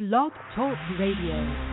Blog Talk Radio.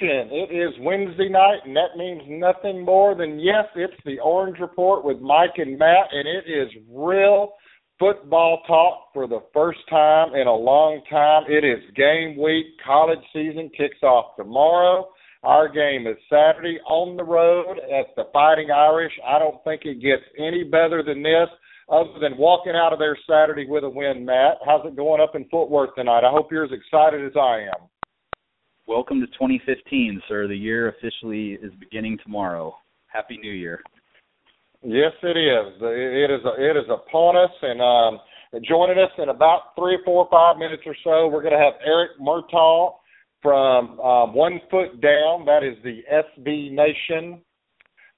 It is Wednesday night, and that means nothing more than yes, it's the Orange Report with Mike and Matt, and it is real football talk for the first time in a long time. It is game week. College season kicks off tomorrow. Our game is Saturday on the road at the Fighting Irish. I don't think it gets any better than this other than walking out of there Saturday with a win, Matt. How's it going up in Fort Worth tonight? I hope you're as excited as I am. Welcome to 2015, sir. The year officially is beginning tomorrow. Happy New Year. Yes, it is. It is. It is upon us, and um, joining us in about three, four, five minutes or so, we're going to have Eric Murtaugh from um, One Foot Down. That is the SB Nation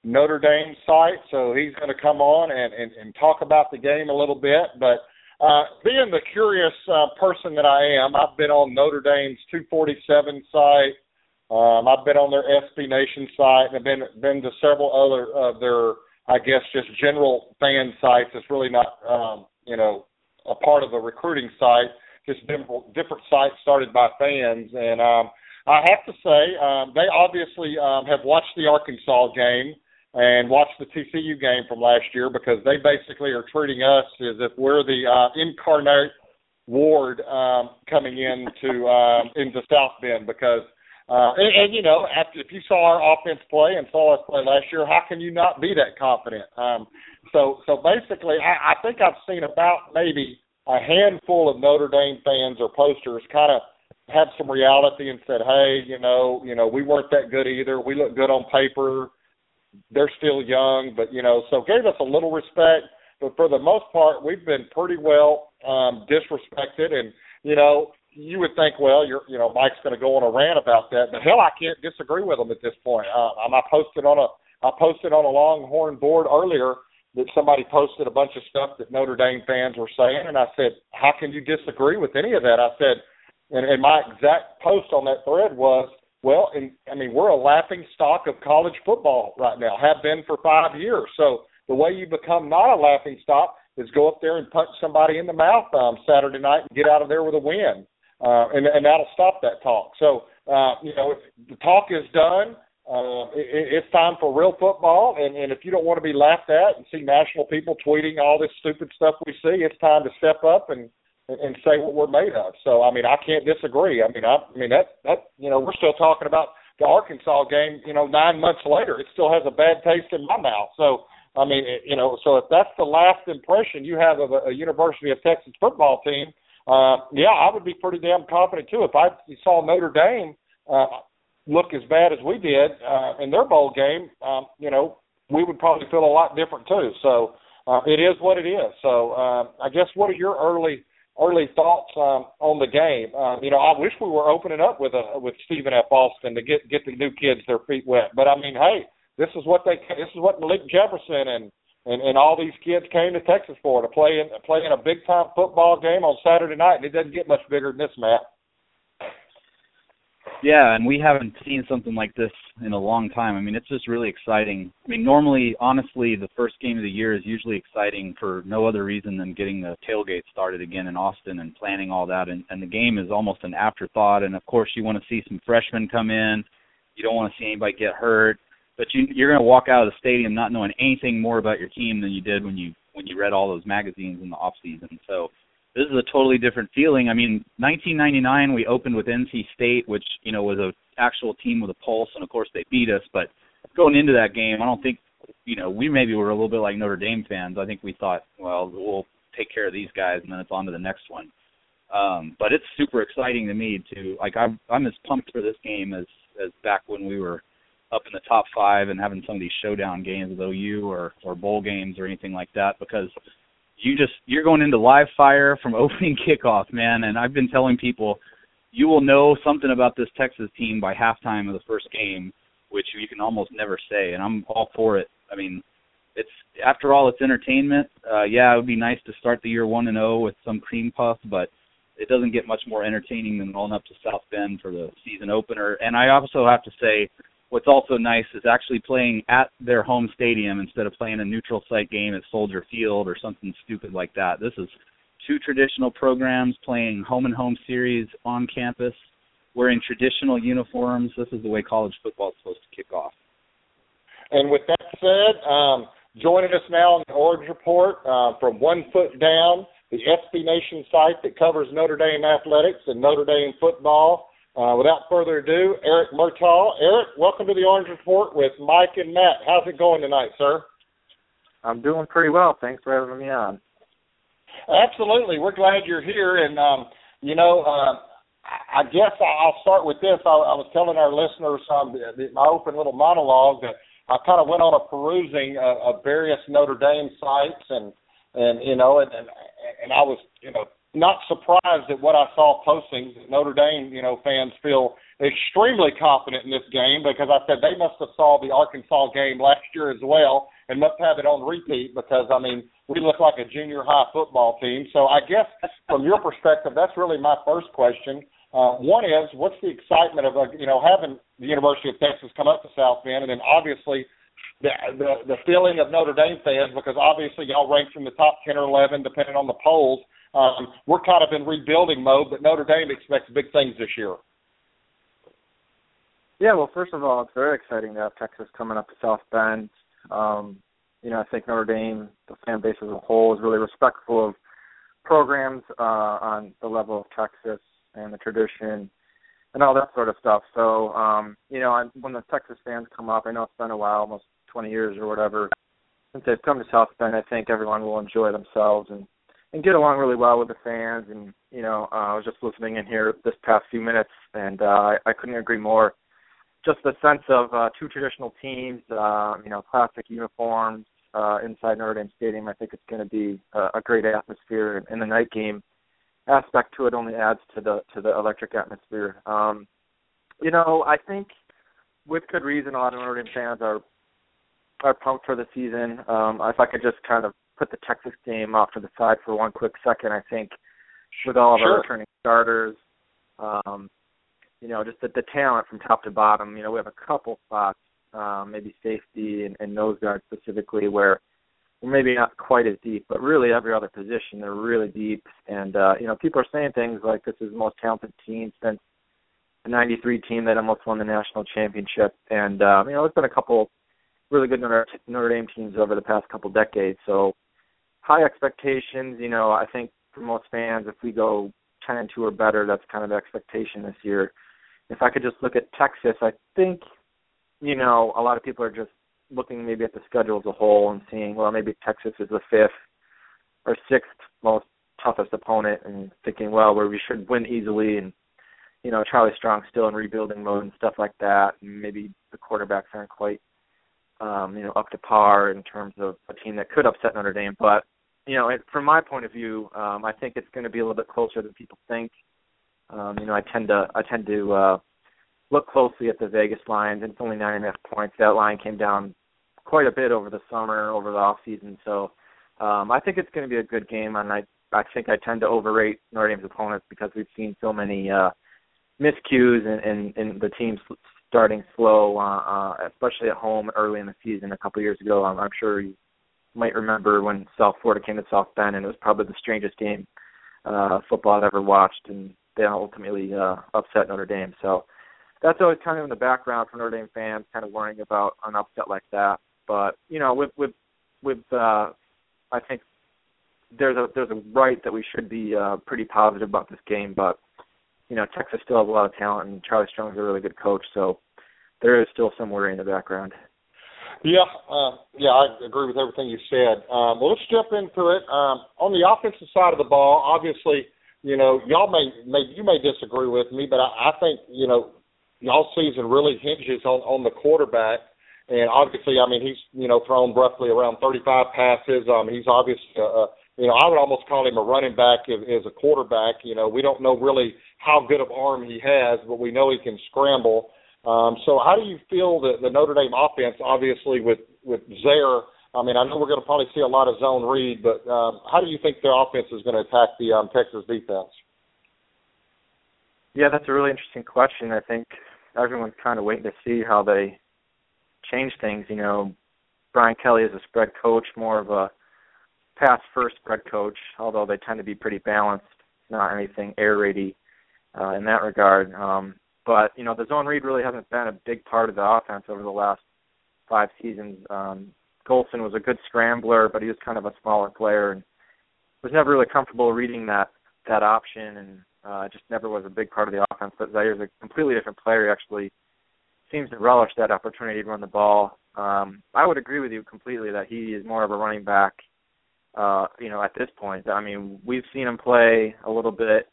Notre Dame site. So he's going to come on and, and, and talk about the game a little bit, but uh, being the curious uh, person that I am, I've been on Notre Dame's 247 site. Um, I've been on their SB Nation site, and I've been been to several other of their, I guess, just general fan sites. It's really not, um, you know, a part of a recruiting site. Just different different sites started by fans, and um, I have to say, um, they obviously um, have watched the Arkansas game and watch the TCU game from last year because they basically are treating us as if we're the uh, Incarnate Word um, coming into um, into South Bend because uh, and, and you know after if you saw our offense play and saw us play last year, how can you not be that confident? Um, so so basically, I, I think I've seen about maybe a handful of Notre Dame fans or posters kind of had some reality and said, hey, you know, you know, we weren't that good either. We look good on paper they're still young, but you know, so gave us a little respect. But for the most part, we've been pretty well um, disrespected, and you know, you would think, well, you're, you know, Mike's going to go on a rant about that, but hell, I can't disagree with him at this point. Uh, I posted on a, I posted on a Longhorn board earlier that somebody posted a bunch of stuff that Notre Dame fans were saying, and I said, how can you disagree with any of that? I said, and, and my exact post on that thread was, well, and I mean, we're a laughing stock of college football right now, have been for five years. So the way you become not a laughing stock is go up there and punch somebody in the mouth um, Saturday night and get out of there with a win, uh, and, and that'll stop that talk. So uh, you know, the talk is done. Uh, it, it's time for real football, and, and if you don't want to be laughed at and see national people tweeting all this stupid stuff we see, it's time to step up and and, say what we're made of. So I mean, I can't disagree. I mean, I, I mean that that you know we're still talking about the Arkansas game. You know, nine months later, it still has a bad taste in my mouth. So I mean, it, you know, so if that's the last impression you have of a, a University of Texas football team, uh, yeah, I would be pretty damn confident too. If I saw Notre Dame uh, look as bad as we did uh, in their bowl game, um, you know, we would probably feel a lot different too. So uh, it is what it is. So uh, I guess what are your early early thoughts um, on the game. Um, you know, I wish we were opening up with a with Stephen F. Austin to get get the new kids their feet wet. But I mean, hey, this is what they this is what Malik Jefferson and and and all these kids came to Texas for to play in play in a big time football game on Saturday night, and it doesn't get much bigger than this, Matt. Yeah, and we haven't seen something like this in a long time. I mean, it's just really exciting. I mean, normally, honestly, the first game of the year is usually exciting for no other reason than getting the tailgate started again in Austin and planning all that. And, and the game is almost an afterthought. And of course, you want to see some freshmen come in. You don't want to see anybody get hurt. But you, you're going to walk out of the stadium not knowing anything more about your team than you did when you when you read all those magazines in the off season. So this is a totally different feeling. I mean, 1999 we opened with NC State, which you know was a actual team with a pulse, and of course they beat us. But going into that game, I don't think you know we maybe were a little bit like Notre Dame fans. I think we thought, well, we'll take care of these guys, and then it's on to the next one. Um, but it's super exciting to me to like I'm I'm as pumped for this game as as back when we were up in the top five and having some of these showdown games with OU or or bowl games or anything like that because you just you're going into live fire from opening kickoff, man. And I've been telling people you will know something about this Texas team by halftime of the first game, which you can almost never say. And I'm all for it. I mean, it's after all, it's entertainment. Uh, yeah, it would be nice to start the year one and zero oh with some cream puff, but it doesn't get much more entertaining than rolling up to South Bend for the season opener. And I also have to say, what's also nice is actually playing at their home stadium instead of playing a neutral site game at Soldier Field or something stupid like that. This is two traditional programs playing home and home series on campus, wearing traditional uniforms. This is the way college football is supposed to kick off. And with that said, um, joining us now on the Orange Report uh, from One Foot Down, the SB Nation site that covers Notre Dame athletics and Notre Dame football. Uh, without further ado, Eric Murtaugh. Eric, welcome to the Orange Report with Mike and Matt. How's it going tonight, sir? I'm doing pretty well. Thanks for having me on. Absolutely. We're glad you're here. And, um, you know, uh, I guess I'll start with this. I, I was telling our listeners um, my open little monologue that I kind of went on a perusing of, of various Notre Dame sites and and you know and, and and I was you know not surprised at what I saw postings. Notre Dame you know fans feel extremely confident in this game because I said they must have saw the Arkansas game last year as well and must have it on repeat because I mean we look like a junior high football team. So I guess from your perspective, that's really my first question. Uh, one is what's the excitement of uh, you know having the University of Texas come up to South Bend, and then obviously the, the the feeling of Notre Dame fans because obviously y'all ranked from the top ten or eleven depending on the polls. Um, we're kind of in rebuilding mode, but Notre Dame expects big things this year. Yeah, well, first of all, it's very exciting to have Texas coming up to South Bend. Um, you know, I think Notre Dame, the fan base as a whole, is really respectful of programs uh, on the level of Texas and the tradition and all that sort of stuff. So, um, you know, I, when the Texas fans come up, I know it's been a while, almost 20 years or whatever, since they've come to South Bend. I think everyone will enjoy themselves and and get along really well with the fans. And you know, uh, I was just listening in here this past few minutes, and uh, I, I couldn't agree more. Just the sense of uh, two traditional teams, uh, you know, classic uniforms uh, inside Notre Dame Stadium. I think it's going to be a, a great atmosphere, and the night game aspect to it only adds to the to the electric atmosphere. Um, you know, I think with good reason, a lot of Notre Dame fans are are pumped for the season. Um, if I could just kind of put the Texas game off to the side for one quick second, I think with all of sure. our returning starters, um, you know, just the, the talent from top to bottom. You know, we have a couple spots, um, maybe safety and, and nose guard specifically, where maybe not quite as deep, but really every other position they're really deep. And uh, you know, people are saying things like this is the most talented team since the '93 team that almost won the national championship. And um, you know, there's been a couple really good Notre, Notre Dame teams over the past couple decades. So high expectations. You know, I think for most fans, if we go 10 and 2 or better, that's kind of the expectation this year. If I could just look at Texas, I think you know a lot of people are just looking maybe at the schedule as a whole and seeing, well, maybe Texas is the fifth or sixth most toughest opponent, and thinking, well, where we should win easily, and you know, Charlie Strong still in rebuilding mode and stuff like that, and maybe the quarterbacks aren't quite, um, you know, up to par in terms of a team that could upset Notre Dame. But you know, it, from my point of view, um, I think it's going to be a little bit closer than people think. Um, you know, I tend to I tend to uh, look closely at the Vegas lines, and it's only nine and a half points. That line came down quite a bit over the summer, over the off season. So um, I think it's going to be a good game, and I I think I tend to overrate Notre Dame's opponents because we've seen so many uh, miscues and, and, and the teams starting slow, uh, uh, especially at home early in the season a couple years ago. I'm, I'm sure you might remember when South Florida came to South Bend, and it was probably the strangest game uh, football I've ever watched, and they ultimately uh, upset Notre Dame. So that's always kind of in the background for Notre Dame fans, kind of worrying about an upset like that. But you know, with with with uh, I think there's a there's a right that we should be uh, pretty positive about this game. But you know, Texas still has a lot of talent, and Charlie Strong is a really good coach, so there is still some worry in the background. Yeah, uh, yeah, I agree with everything you said. Um, well, let's jump into it. Um, on the offensive side of the ball, obviously, you know, y'all may, may you may disagree with me, but I, I think you know, y'all season really hinges on on the quarterback. And obviously, I mean, he's you know thrown roughly around 35 passes. Um, he's obviously a you know, I would almost call him a running back as, as a quarterback. You know, we don't know really how good of arm he has, but we know he can scramble. Um, so, how do you feel that the Notre Dame offense, obviously with with Zaire? I mean, I know we're going to probably see a lot of zone read, but um, how do you think their offense is going to attack the um, Texas defense? Yeah, that's a really interesting question. I think everyone's kind of waiting to see how they change things. You know, Brian Kelly is a spread coach, more of a pass first spread coach, although they tend to be pretty balanced, not anything air raidy uh, in that regard. Um, but you know, the zone read really hasn't been a big part of the offense over the last five seasons. Um, Golson was a good scrambler, but he was kind of a smaller player and was never really comfortable reading that that option, and uh, just never was a big part of the offense. But Zaire's a completely different player. He actually seems to relish that opportunity to run the ball. Um, I would agree with you completely that he is more of a running back. Uh, you know, at this point, I mean, we've seen him play a little bit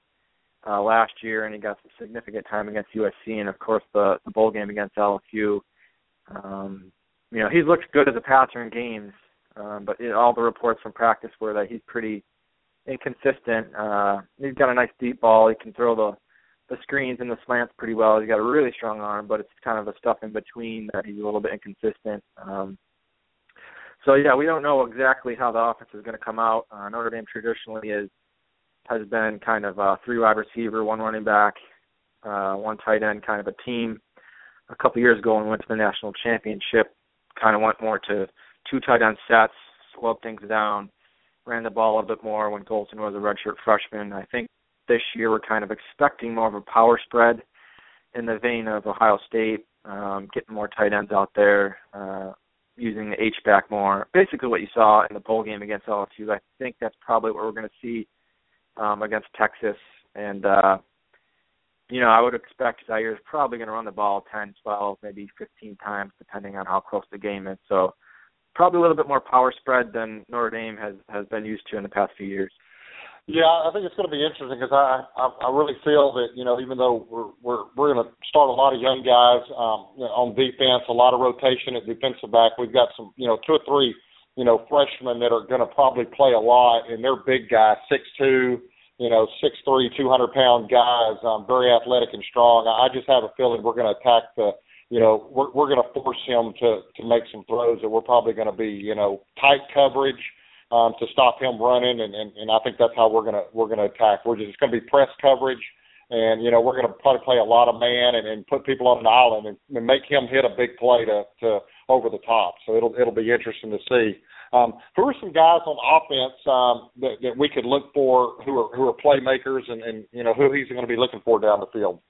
uh, last year, and he got some significant time against USC, and of course the, the bowl game against LSU. Um, you know, he's looked good as a passer in games, um, but it, all the reports from practice were that he's pretty inconsistent. Uh, he's got a nice deep ball. He can throw the the screens and the slants pretty well. He's got a really strong arm, but it's kind of the stuff in between that he's a little bit inconsistent. Um, so yeah, we don't know exactly how the offense is going to come out. Uh, Notre Dame traditionally is has been kind of a three wide receiver, one running back, uh, one tight end, kind of a team. A couple years ago, when we went to the national championship, kind of went more to two tight end sets, slowed things down, ran the ball a bit more when Golson was a redshirt freshman. I think this year we're kind of expecting more of a power spread in the vein of Ohio State, um, getting more tight ends out there, uh, using the H back more. Basically, what you saw in the bowl game against LSU. I think that's probably what we're going to see um, against Texas. And uh, you know, I would expect Zaire's probably going to run the ball 10, 12, maybe 15 times, depending on how close the game is. So probably a little bit more power spread than Notre Dame has has been used to in the past few years. Yeah, I think it's going to be interesting because I, I I really feel that you know even though we're we're we're going to start a lot of young guys um, you know, on defense, a lot of rotation at defensive back. We've got some you know two or three you know freshmen that are going to probably play a lot, and they're big guys, six two, you know six three, two hundred pound guys, um, very athletic and strong. I just have a feeling we're going to attack the you know we're we're going to force him to to make some throws that we're probably going to be you know tight coverage um, to stop him running, and, and, and I think that's how we're gonna we're gonna attack. We're just gonna be press coverage, and you know we're gonna probably play a lot of man and, and put people on an island and, and make him hit a big play to, to over the top. So it'll it'll be interesting to see. Um, who are some guys on offense um, that, that we could look for who are who are playmakers and, and you know who he's going to be looking for down the field?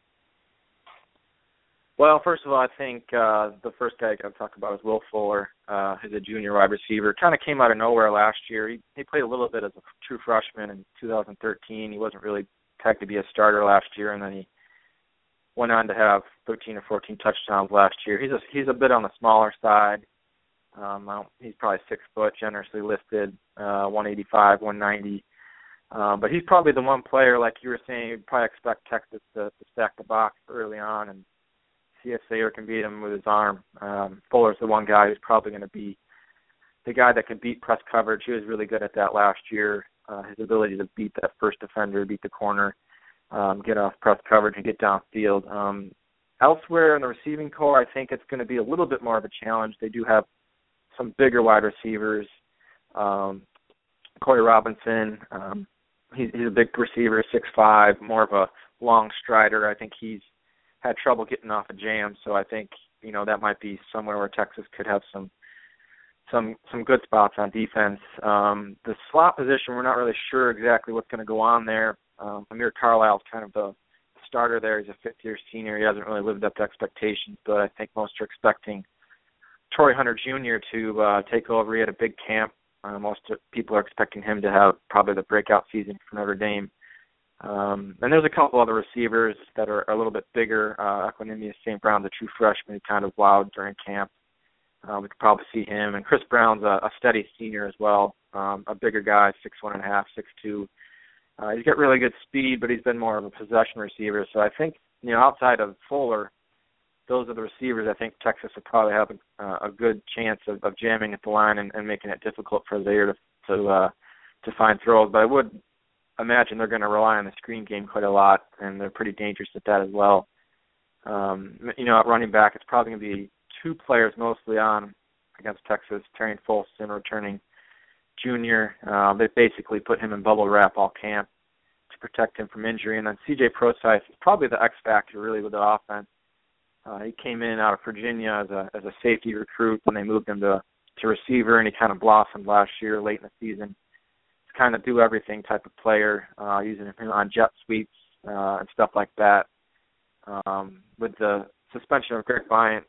Well, first of all, I think uh, the first guy I got to talk about is Will Fuller. Uh, he's a junior wide receiver. Kind of came out of nowhere last year. He he played a little bit as a true freshman in 2013. He wasn't really pegged to be a starter last year, and then he went on to have 13 or 14 touchdowns last year. He's a he's a bit on the smaller side. Um, I don't, he's probably six foot, generously listed, uh, 185, 190. Uh, but he's probably the one player, like you were saying, you'd probably expect Texas to, to stack the box early on and see if Zaire can beat him with his arm. Um, Fuller's the one guy who's probably going to be the guy that can beat press coverage. He was really good at that last year. Uh, his ability to beat that first defender, beat the corner, um, get off press coverage, and get downfield. Um, elsewhere in the receiving corps, I think it's going to be a little bit more of a challenge. They do have some bigger wide receivers. Um, Corey Robinson, um, he's, he's a big receiver, six five, more of a long strider. I think he's had trouble getting off a jam. So I think you know that might be somewhere where Texas could have some some some good spots on defense. Um, the slot position, we're not really sure exactly what's going to go on there. Um, Amir Carlisle's kind of the starter there. He's a fifth year senior. He hasn't really lived up to expectations, but I think most are expecting Torii Hunter Jr. to uh, take over. He had a big camp. Uh, most people are expecting him to have probably the breakout season for Notre Dame. Um, and there's a couple other receivers that are a little bit bigger. Uh, Equanimeous St. Brown, the true freshman, kind of wowed during camp. Uh, we could probably see him. And Chris Brown's a, a steady senior as well, um, a bigger guy, six one and a half, six two. Uh, he's got really good speed, but he's been more of a possession receiver. So I think you know outside of Fuller, those are the receivers I think Texas will probably have a, uh, a good chance of, of jamming at the line and, and making it difficult for Zaire to to uh, to find throws. But I would imagine they're going to rely on the screen game quite a lot, and they're pretty dangerous at that as well. Um, you know, at running back, it's probably going to be two players mostly on against Texas. Tarean Folston returning junior. Uh, they basically put him in bubble wrap all camp to protect him from injury. And then C.J. Prosise is probably the X factor really with the offense. Uh, he came in out of Virginia as a as a safety recruit, and they moved him to to receiver, and he kind of blossomed last year, late in the season. He's kind of do everything type of player, uh, using him on jet sweeps uh, and stuff like that. Um, with the suspension of Greg Bryant,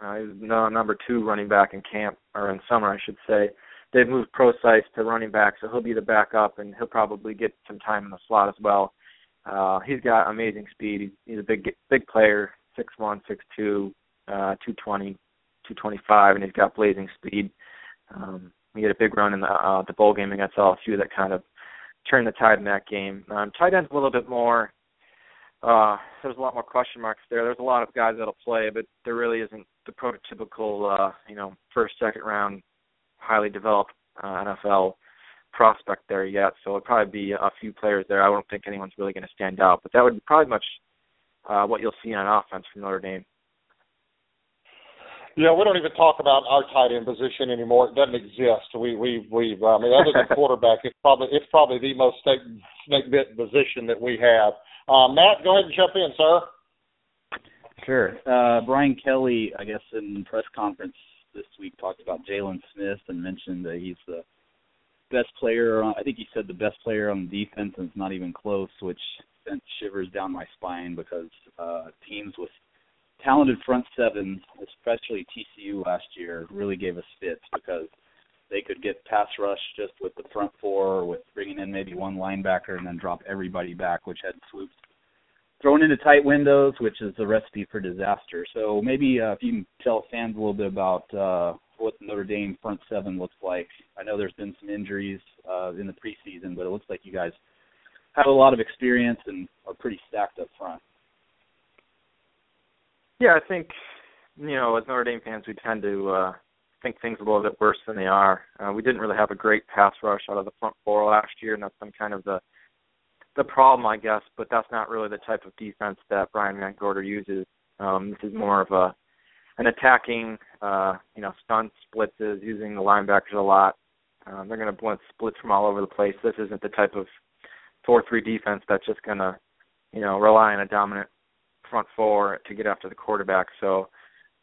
uh, he was number two running back in camp or in summer, I should say. They've moved Prosise to running back, so he'll be the backup, and he'll probably get some time in the slot as well. Uh, he's got amazing speed. He's, he's a big big player, six one, six two, uh, two twenty, two twenty five, and he's got blazing speed. Um, he had a big run in the uh, the bowl game against LSU that kind of turned the tide in that game. Um, tight end's a little bit more. Uh, there's a lot more question marks there. There's a lot of guys that'll play, but there really isn't the prototypical, uh, you know, first, second round, highly developed uh, NFL prospect there yet. So it'll probably be a few players there. I don't think anyone's really going to stand out, but that would be probably much uh, what you'll see on offense from Notre Dame. Yeah, we don't even talk about our tight end position anymore. It doesn't exist. We we we. I mean, other than quarterback, it's probably it's probably the most snake snake bit position that we have. Uh, Matt, go ahead and jump in, sir. Sure. Uh, Brian Kelly, I guess, in press conference this week talked about Jaylon Smith and mentioned that he's the best player. On, I think he said the best player on the defense, and it's not even close, which sent shivers down my spine because uh, teams with talented front sevens, especially TCU last year, really gave us fits because they could get pass rush just with the front four, with bringing in maybe one linebacker and then drop everybody back, which had Swoopes thrown into tight windows, which is a recipe for disaster. So maybe uh, if you can tell fans a little bit about uh, what the Notre Dame front seven looks like. I know there's been some injuries uh, in the preseason, but it looks like you guys have a lot of experience and are pretty stacked up front. Yeah, I think you know, as Notre Dame fans, we tend to uh, think things are a little bit worse than they are. Uh, we didn't really have a great pass rush out of the front four last year, and that's been kind of the the problem, I guess, but that's not really the type of defense that Brian VanGorder uses. Um, this is more of a an attacking, uh, you know, stunt blitzes using the linebackers a lot. Um, they're going to blitz splits from all over the place. This isn't the type of four-three defense that's just going to, you know, rely on a dominant front four to get after the quarterback. So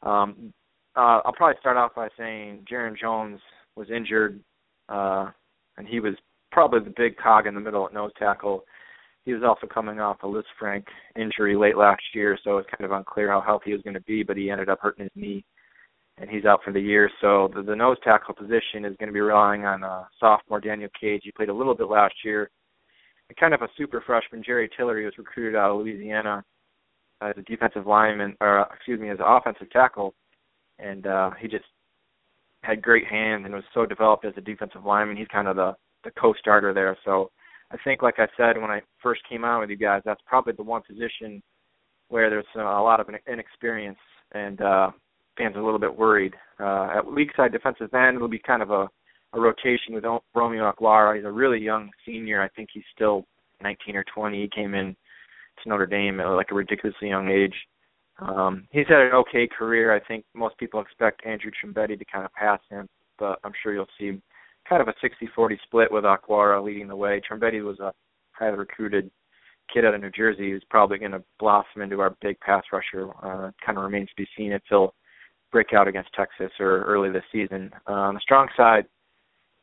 um, uh, I'll probably start off by saying Jarron Jones was injured, uh, and he was probably the big cog in the middle at nose tackle. He was also coming off a Lisfranc injury late last year, so it's kind of unclear how healthy he was going to be, but he ended up hurting his knee, and he's out for the year. So the, the nose tackle position is going to be relying on uh, sophomore Daniel Cage. He played a little bit last year. And kind of a super freshman, Jerry Tillery, was recruited out of Louisiana as a defensive lineman, or excuse me, as an offensive tackle, and uh, he just had great hands and was so developed as a defensive lineman. He's kind of the the co-starter there. So I think, like I said when I first came out with you guys, that's probably the one position where there's a lot of inexperience and uh, fans are a little bit worried. Uh, at weak side defensive end it'll be kind of a, a rotation with Romeo Okwara. He's a really young senior. I think he's still 19 or 20. He came in to Notre Dame at like a ridiculously young age. Um, he's had an okay career. I think most people expect Andrew Trumbetti to kind of pass him, but I'm sure you'll see kind of a 60-40 split with Okwara leading the way. Trumbetti was a highly recruited kid out of New Jersey who's probably going to blossom into our big pass rusher. Uh, kind of remains to be seen if he'll break out against Texas or early this season. Uh, on the strong side,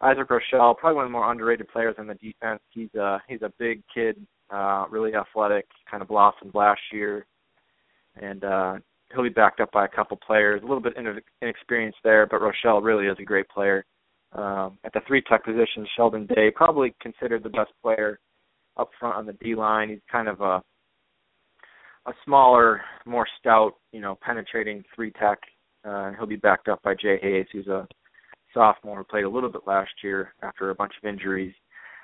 Isaac Rochell, probably one of the more underrated players on the defense. He's a he's a big kid, uh, really athletic, kind of blossomed last year, and uh, he'll be backed up by a couple players. A little bit inexperienced there, but Rochell really is a great player. Um, at the three tech position, Sheldon Day probably considered the best player up front on the D line. He's kind of a a smaller, more stout, you know, penetrating three tech. Uh, he'll be backed up by Jay Hayes, who's a sophomore who played a little bit last year after a bunch of injuries.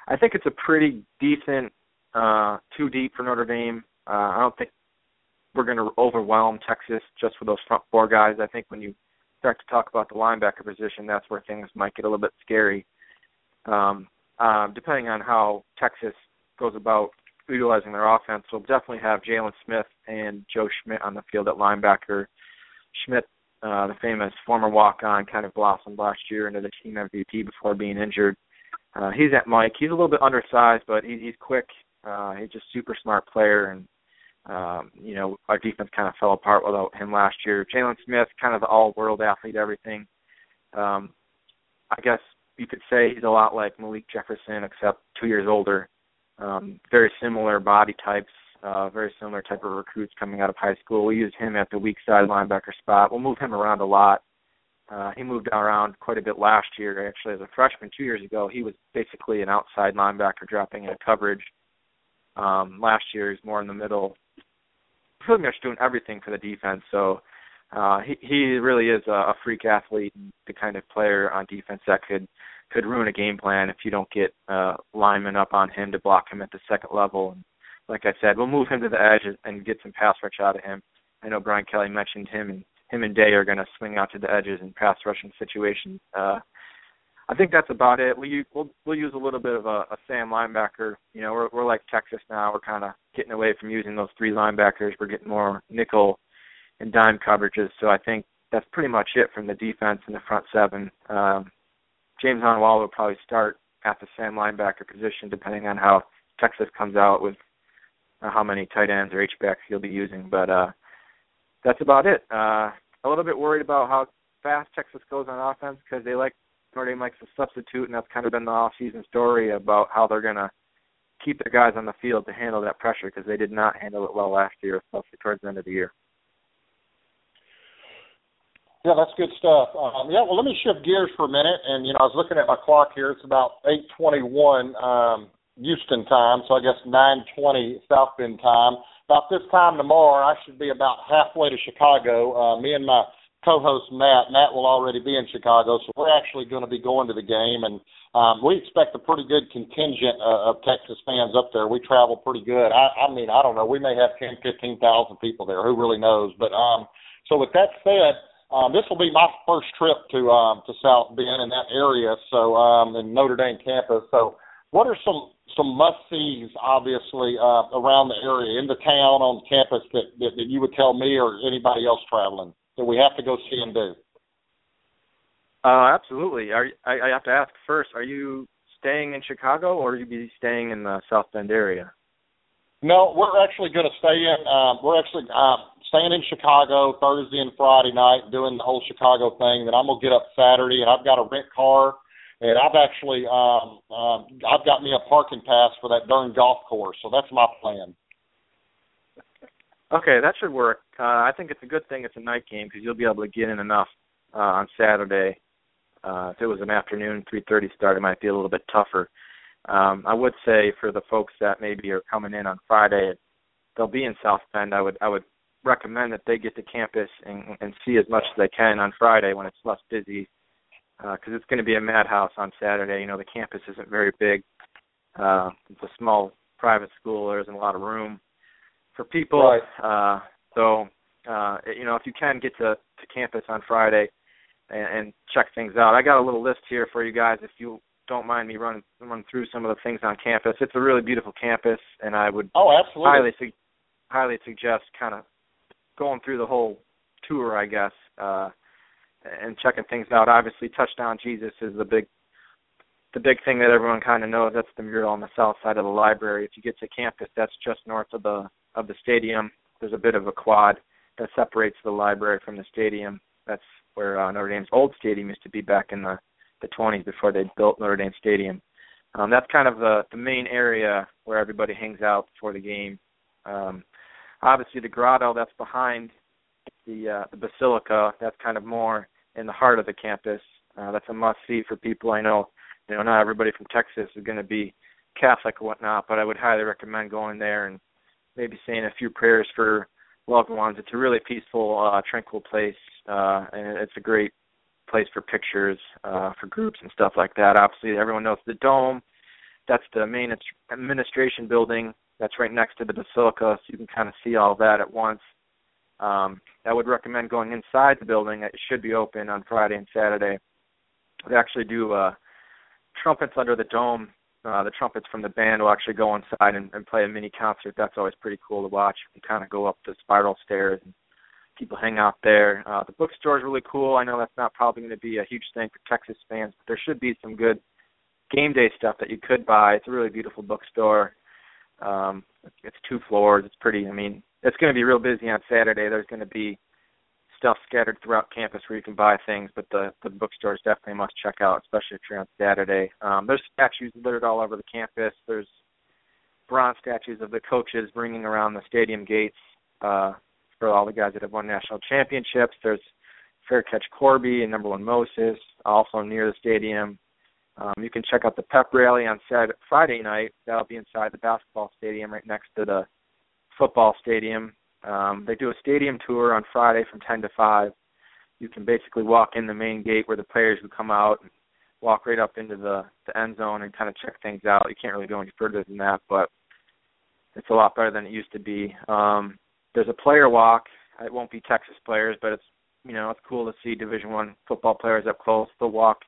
I think it's a pretty decent uh, two deep for Notre Dame. Uh, I don't think we're going to overwhelm Texas just with those front four guys. I think when you start to talk about the linebacker position, that's where things might get a little bit scary. Um, um, depending on how Texas goes about utilizing their offense, we'll definitely have Jaylon Smith and Joe Schmidt on the field at linebacker. Schmidt, uh, the famous former walk-on, kind of blossomed last year into the team MVP before being injured. Uh, he's at Mike. He's a little bit undersized, but he, he's quick. Uh, he's just super smart player, and um, you know our defense kind of fell apart without him last year. Jaylon Smith, kind of the all-world athlete, everything. Um, I guess you could say he's a lot like Malik Jefferson, except two years older. Um, very similar body types, uh, very similar type of recruits coming out of high school. We use him at the weak side linebacker spot. We'll move him around a lot. Uh, he moved around quite a bit last year. Actually, as a freshman two years ago, he was basically an outside linebacker dropping into coverage. Um, last year, he's more in the middle, pretty much doing everything for the defense. So uh, he he really is a, a freak athlete, and the kind of player on defense that could could ruin a game plan if you don't get uh, linemen up on him to block him at the second level. And like I said, we'll move him to the edge and get some pass rush out of him. I know Brian Kelly mentioned him, and him and Day are going to swing out to the edges in pass rushing situations. Uh, I think that's about it. We we'll we'll use a little bit of a, a Sam linebacker. You know, we're we're like Texas now. We're kind of getting away from using those three linebackers. We're getting more nickel and dime coverages. So I think that's pretty much it from the defense and the front seven. Um, James Onwualu will probably start at the Sam linebacker position, depending on how Texas comes out with uh, how many tight ends or H backs he'll be using. But uh, that's about it. Uh, a little bit worried about how fast Texas goes on offense because they like Notre Dame likes to substitute, and that's kind of been the off-season story about how they're going to keep their guys on the field to handle that pressure because they did not handle it well last year, especially towards the end of the year. Yeah, that's good stuff. Um, yeah, well, let me shift gears for a minute. And you know, I was looking at my clock here. It's about 8:21 um, Houston time, so I guess 9:20 South Bend time. About this time tomorrow, I should be about halfway to Chicago. Uh, me and my co-host Matt. Matt will already be in Chicago, so we're actually going to be going to the game, and um, we expect a pretty good contingent uh, of Texas fans up there. We travel pretty good. I, I mean, I don't know. We may have ten, fifteen thousand people there. Who really knows? But um, so with that said um, this will be my first trip to um, to South Bend in that area, so um, in Notre Dame campus. So, what are some some must sees, obviously, uh, around the area, in the town, on campus that, that that you would tell me or anybody else traveling that we have to go see and do? Uh, absolutely. Are I, I have to ask first? Are you staying in Chicago, or are you be staying in the South Bend area? No, we're actually going to stay in. Uh, we're actually uh, staying in Chicago Thursday and Friday night, doing the whole Chicago thing. Then I'm gonna get up Saturday, and I've got a rent car, and I've actually um, um, I've got me a parking pass for that darn golf course. So that's my plan. Okay, that should work. Uh, I think it's a good thing it's a night game because you'll be able to get in enough uh, on Saturday. Uh, if it was an afternoon 3:30 start, it might be a little bit tougher. Um, I would say for the folks that maybe are coming in on Friday, they'll be in South Bend. I would I would recommend that they get to campus and, and see as much as they can on Friday when it's less busy, because uh, it's going to be a madhouse on Saturday. You know, the campus isn't very big. Uh, it's a small private school. There isn't a lot of room for people. Right. Uh, so, uh, you know, if you can get to, to campus on Friday and, and check things out, I got a little list here for you guys. If you don't mind me running run through some of the things on campus, it's a really beautiful campus, and I would oh absolutely highly su- highly suggest kind of going through the whole tour, I guess, uh, and checking things out. Obviously, Touchdown Jesus is the big the big thing that everyone kind of knows. That's the mural on the south side of the library. If you get to campus, that's just north of the of the stadium. There's a bit of a quad that separates the library from the stadium. That's where uh, Notre Dame's old stadium used to be back in the the 20s before they built Notre Dame Stadium. Um, that's kind of the the main area where everybody hangs out for the game. Um, obviously the grotto that's behind the uh, the basilica that's kind of more in the heart of the campus. Uh, that's a must see for people. I know, you know, not everybody from Texas is going to be Catholic or whatnot, but I would highly recommend going there and maybe saying a few prayers for loved ones. It's a really peaceful, uh, tranquil place, uh, and it's a great place for pictures, uh, for groups and stuff like that. Obviously, everyone knows the dome. That's the main administration building that's right next to the basilica, so you can kind of see all that at once. Um, I would recommend going inside the building. It should be open on Friday and Saturday. They actually do uh, trumpets under the dome uh, the trumpets from the band will actually go inside and, and play a mini concert. That's always pretty cool to watch. You kind of go up the spiral stairs and people hang out there. Uh, the bookstore is really cool. I know that's not probably going to be a huge thing for Texas fans, but there should be some good game day stuff that you could buy. It's a really beautiful bookstore. Um, it's two floors. It's pretty. I mean, it's going to be real busy on Saturday. There's going to be stuff scattered throughout campus where you can buy things, but the the bookstore is definitely must check out, especially if you're on Saturday. Um, there's statues littered all over the campus. There's bronze statues of the coaches bringing around the stadium gates uh, for all the guys that have won national championships. There's Fair Catch Corby and Number One Moses, also near the stadium. Um, you can check out the pep rally on Saturday, Friday night. That'll be inside the basketball stadium, right next to the football stadium. Um, they do a stadium tour on Friday from 10 to 5. You can basically walk in the main gate where the players would come out and walk right up into the, the end zone and kind of check things out. You can't really go any further than that, but it's a lot better than it used to be. Um, there's a player walk. It won't be Texas players, but it's you know it's cool to see Division One football players up close. They'll walk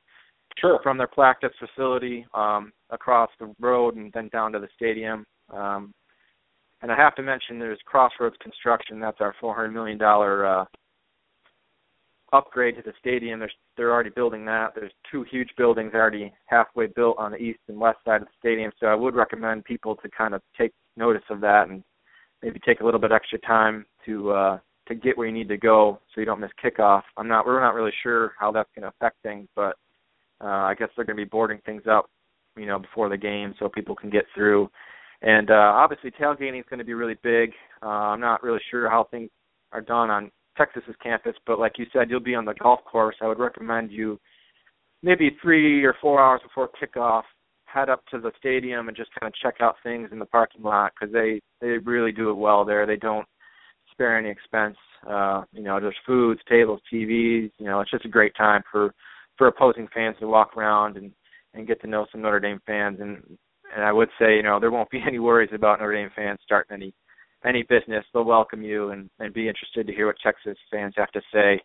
sure. from their practice facility um, across the road and then down to the stadium. Um, and I have to mention there's Crossroads Construction. That's our $400 million uh, upgrade to the stadium. There's, they're already building that. There's two huge buildings already halfway built on the east and west side of the stadium. So I would recommend people to kind of take notice of that and maybe take a little bit extra time to uh, to get where you need to go so you don't miss kickoff. I'm not we're not really sure how that's going to affect things, but uh, I guess they're going to be boarding things up, you know, before the game so people can get through. And uh, obviously, tailgating is going to be really big. Uh, I'm not really sure how things are done on Texas's campus, but like you said, you'll be on the golf course. I would recommend you maybe three or four hours before kickoff head up to the stadium and just kind of check out things in the parking lot because they they really do it well there. They don't spare any expense. Uh, you know, there's foods, tables, TVs. You know, it's just a great time for for opposing fans to walk around and and get to know some Notre Dame fans. And and I would say, you know, there won't be any worries about Notre Dame fans starting any any business. They'll welcome you and and be interested to hear what Texas fans have to say.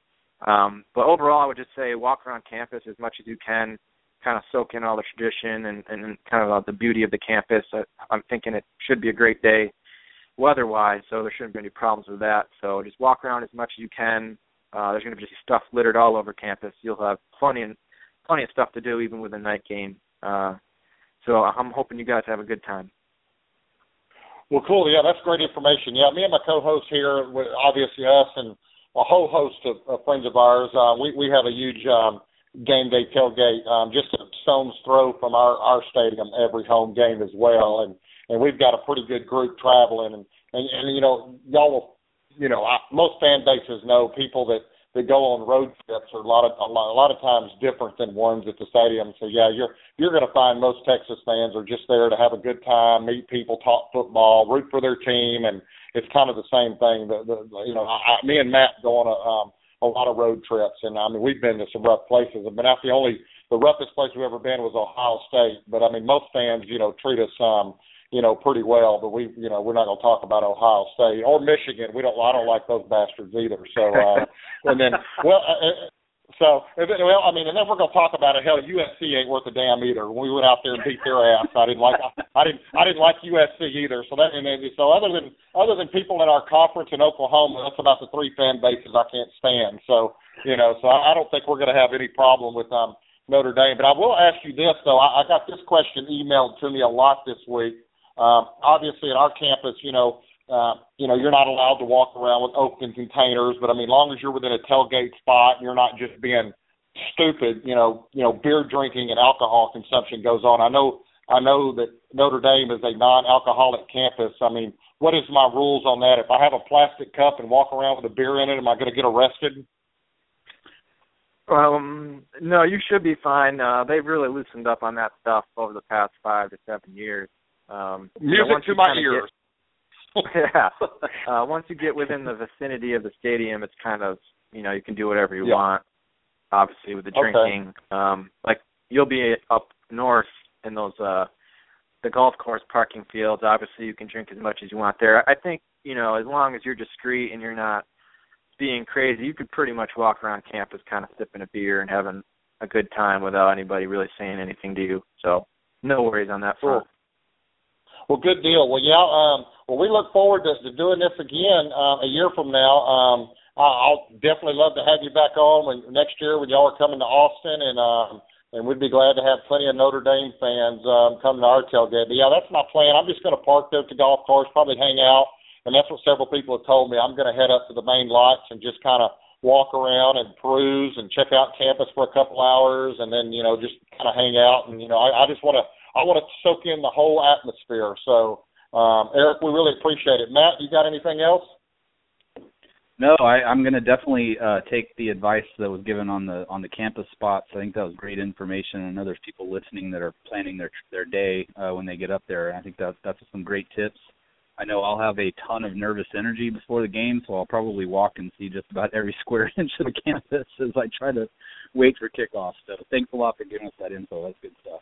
Um, but overall, I would just say walk around campus as much as you can, kind of soak in all the tradition and and kind of uh, the beauty of the campus. I, I'm thinking it should be a great day weather-wise, so there shouldn't be any problems with that. So just walk around as much as you can. Uh, there's going to be just stuff littered all over campus. You'll have plenty and plenty of stuff to do even with a night game. Uh, so I'm hoping you guys have a good time. Well, cool. Yeah, that's great information. Yeah, me and my co-host here, obviously us and a whole host of, of friends of ours, uh, we we have a huge um, game day tailgate um, just a stone's throw from our our stadium every home game as well, and and we've got a pretty good group traveling, and and, and you know y'all will, you know, I, most fan bases know people that that go on road trips are a lot of a lot, a lot of times different than ones at the stadium. So yeah, you're you're going to find most Texas fans are just there to have a good time, meet people, talk football, root for their team, and it's kind of the same thing. The, the you know, I, me and Matt go on a um, a lot of road trips, and I mean we've been to some rough places. But that's the only the roughest place we've ever been was Ohio State. But I mean most fans, you know, treat us um you know, pretty well. But we, you know, we're not going to talk about Ohio State or Michigan. We don't. I don't like those bastards either. So, uh, and then, well, uh, uh so well, I mean, and then we're going to talk about it. Hell, USC ain't worth a damn either. When we went out there and beat their ass, I didn't like. I didn't. I didn't like USC either. So that and then, so other than other than people in our conference in Oklahoma, that's about the three fan bases I can't stand. So you know, so I, I don't think we're going to have any problem with um Notre Dame. But I will ask you this though. I, I got this question emailed to me a lot this week um, obviously, at our campus, you know, uh, you know, you're not allowed to walk around with open containers, but I mean, long as you're within a tailgate spot and you're not just being stupid, you know, you know, beer drinking and alcohol consumption goes on. I know, I know that Notre Dame is a non-alcoholic campus. I mean, what is my rules on that? If I have a plastic cup and walk around with a beer in it, am I going to get arrested? Um, no, you should be fine. Uh, they've really loosened up on that stuff over the past five to seven years. Um, Music you know, to my ears. Get, yeah. Uh, once you get within the vicinity of the stadium, it's kind of you know you can do whatever you yeah. want. Obviously, with the drinking, okay. um, like you'll be up north in those uh the golf course parking fields. Obviously, you can drink as much as you want there. I think you know as long as you're discreet and you're not being crazy, you could pretty much walk around campus kind of sipping a beer and having a good time without anybody really saying anything to you. So no worries on that front. Well, good deal. Well, yeah. Um, well, we look forward to, to doing this again uh, a year from now. Um, I'll definitely love to have you back on when next year when y'all are coming to Austin, and um, and we'd be glad to have plenty of Notre Dame fans um, come to our tailgate. But yeah, that's my plan. I'm just going to park there at the golf course, probably hang out, and that's what several people have told me. I'm going to head up to the main lots and just kind of walk around and peruse and check out campus for a couple hours, and then you know just kind of hang out. And you know, I, I just want to I want to soak in the whole atmosphere. So, um, Eric, we really appreciate it. Matt, you got anything else? No, I, I'm going to definitely uh, take the advice that was given on the on the campus spots. I think that was great information. I know there's people listening that are planning their their day uh, when they get up there. I think that that's some great tips. I know I'll have a ton of nervous energy before the game, so I'll probably walk and see just about every square inch of the campus as I try to wait for kickoff. So thanks a lot for giving us that info. That's good stuff.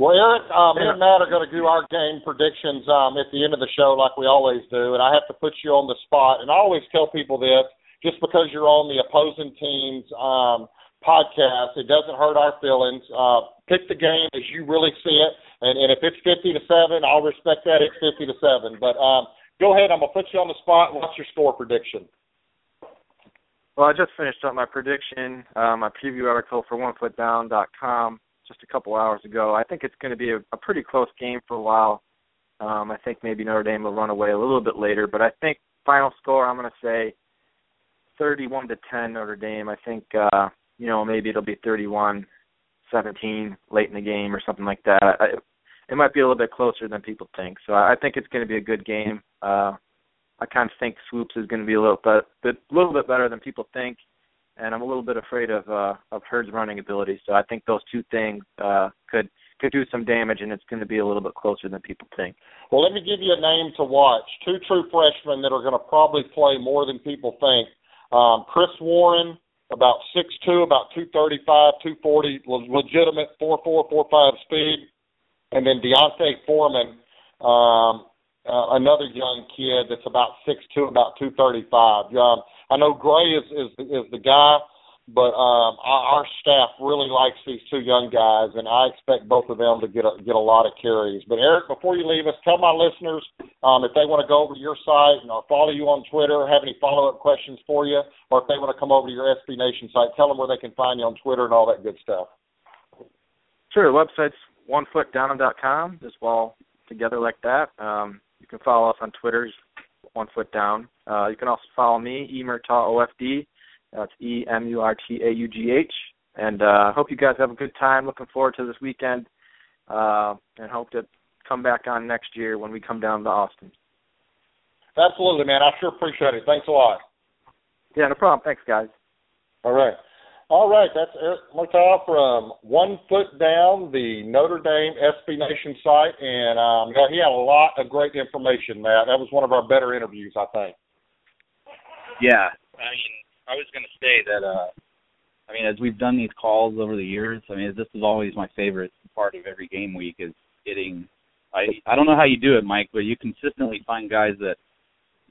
Well, Eric, uh, me and Matt are going to do our game predictions um, at the end of the show, like we always do. And I have to put you on the spot. And I always tell people this: just because you're on the opposing team's um, podcast, it doesn't hurt our feelings. Uh, pick the game as you really see it, and, and if it's fifty to seven, I'll respect that. It's fifty to seven. But um, go ahead. I'm gonna put you on the spot. What's your score prediction? Well, I just finished up my prediction, uh, my preview article for OneFootDown.com just a couple hours ago. I think it's going to be a, a pretty close game for a while. Um, I think maybe Notre Dame will run away a little bit later, but I think final score I'm going to say 31 to 10 Notre Dame. I think uh, you know maybe it'll be 31 17 late in the game or something like that. I, it might be a little bit closer than people think. So I think it's going to be a good game. Uh, I kind of think Swoopes is going to be a little bit, bit, a little bit better than people think and I'm a little bit afraid of uh, of Heard's running ability. So I think those two things uh, could could do some damage, and it's going to be a little bit closer than people think. Well, let me give you a name to watch. Two true freshmen that are going to probably play more than people think. Um, Chris Warren, about six two, about two thirty five, two forty, legitimate four four four five speed, and then D'Onta Foreman, um, uh, another young kid that's about six two, about two thirty five. Um, I know Gray is is is the guy, but um, our, our staff really likes these two young guys, and I expect both of them to get a, get a lot of carries. But Eric, before you leave us, tell my listeners um, if they want to go over to your site and or follow you on Twitter, have any follow up questions for you, or if they want to come over to your SB Nation site, tell them where they can find you on Twitter and all that good stuff. Sure, the website's onefootdown.com, just all together like that. Um, you can follow us on Twitter, one foot down. Uh, you can also follow me, Emurtaugh OFD. That's E M U R T A U G H. And I uh, hope you guys have a good time. Looking forward to this weekend, uh, and hope to come back on next year when we come down to Austin. Absolutely, man. I sure appreciate it. Thanks a lot. Yeah, no problem. Thanks, guys. All right. All right, that's Eric Murtaugh from One Foot Down, the Notre Dame SB Nation site, and um, he had a lot of great information. Matt, that was one of our better interviews, I think. Yeah, I mean, I was going to say that. uh I mean, as we've done these calls over the years, I mean, this is always my favorite part of every game week is getting. I I don't know how you do it, Mike, but you consistently find guys that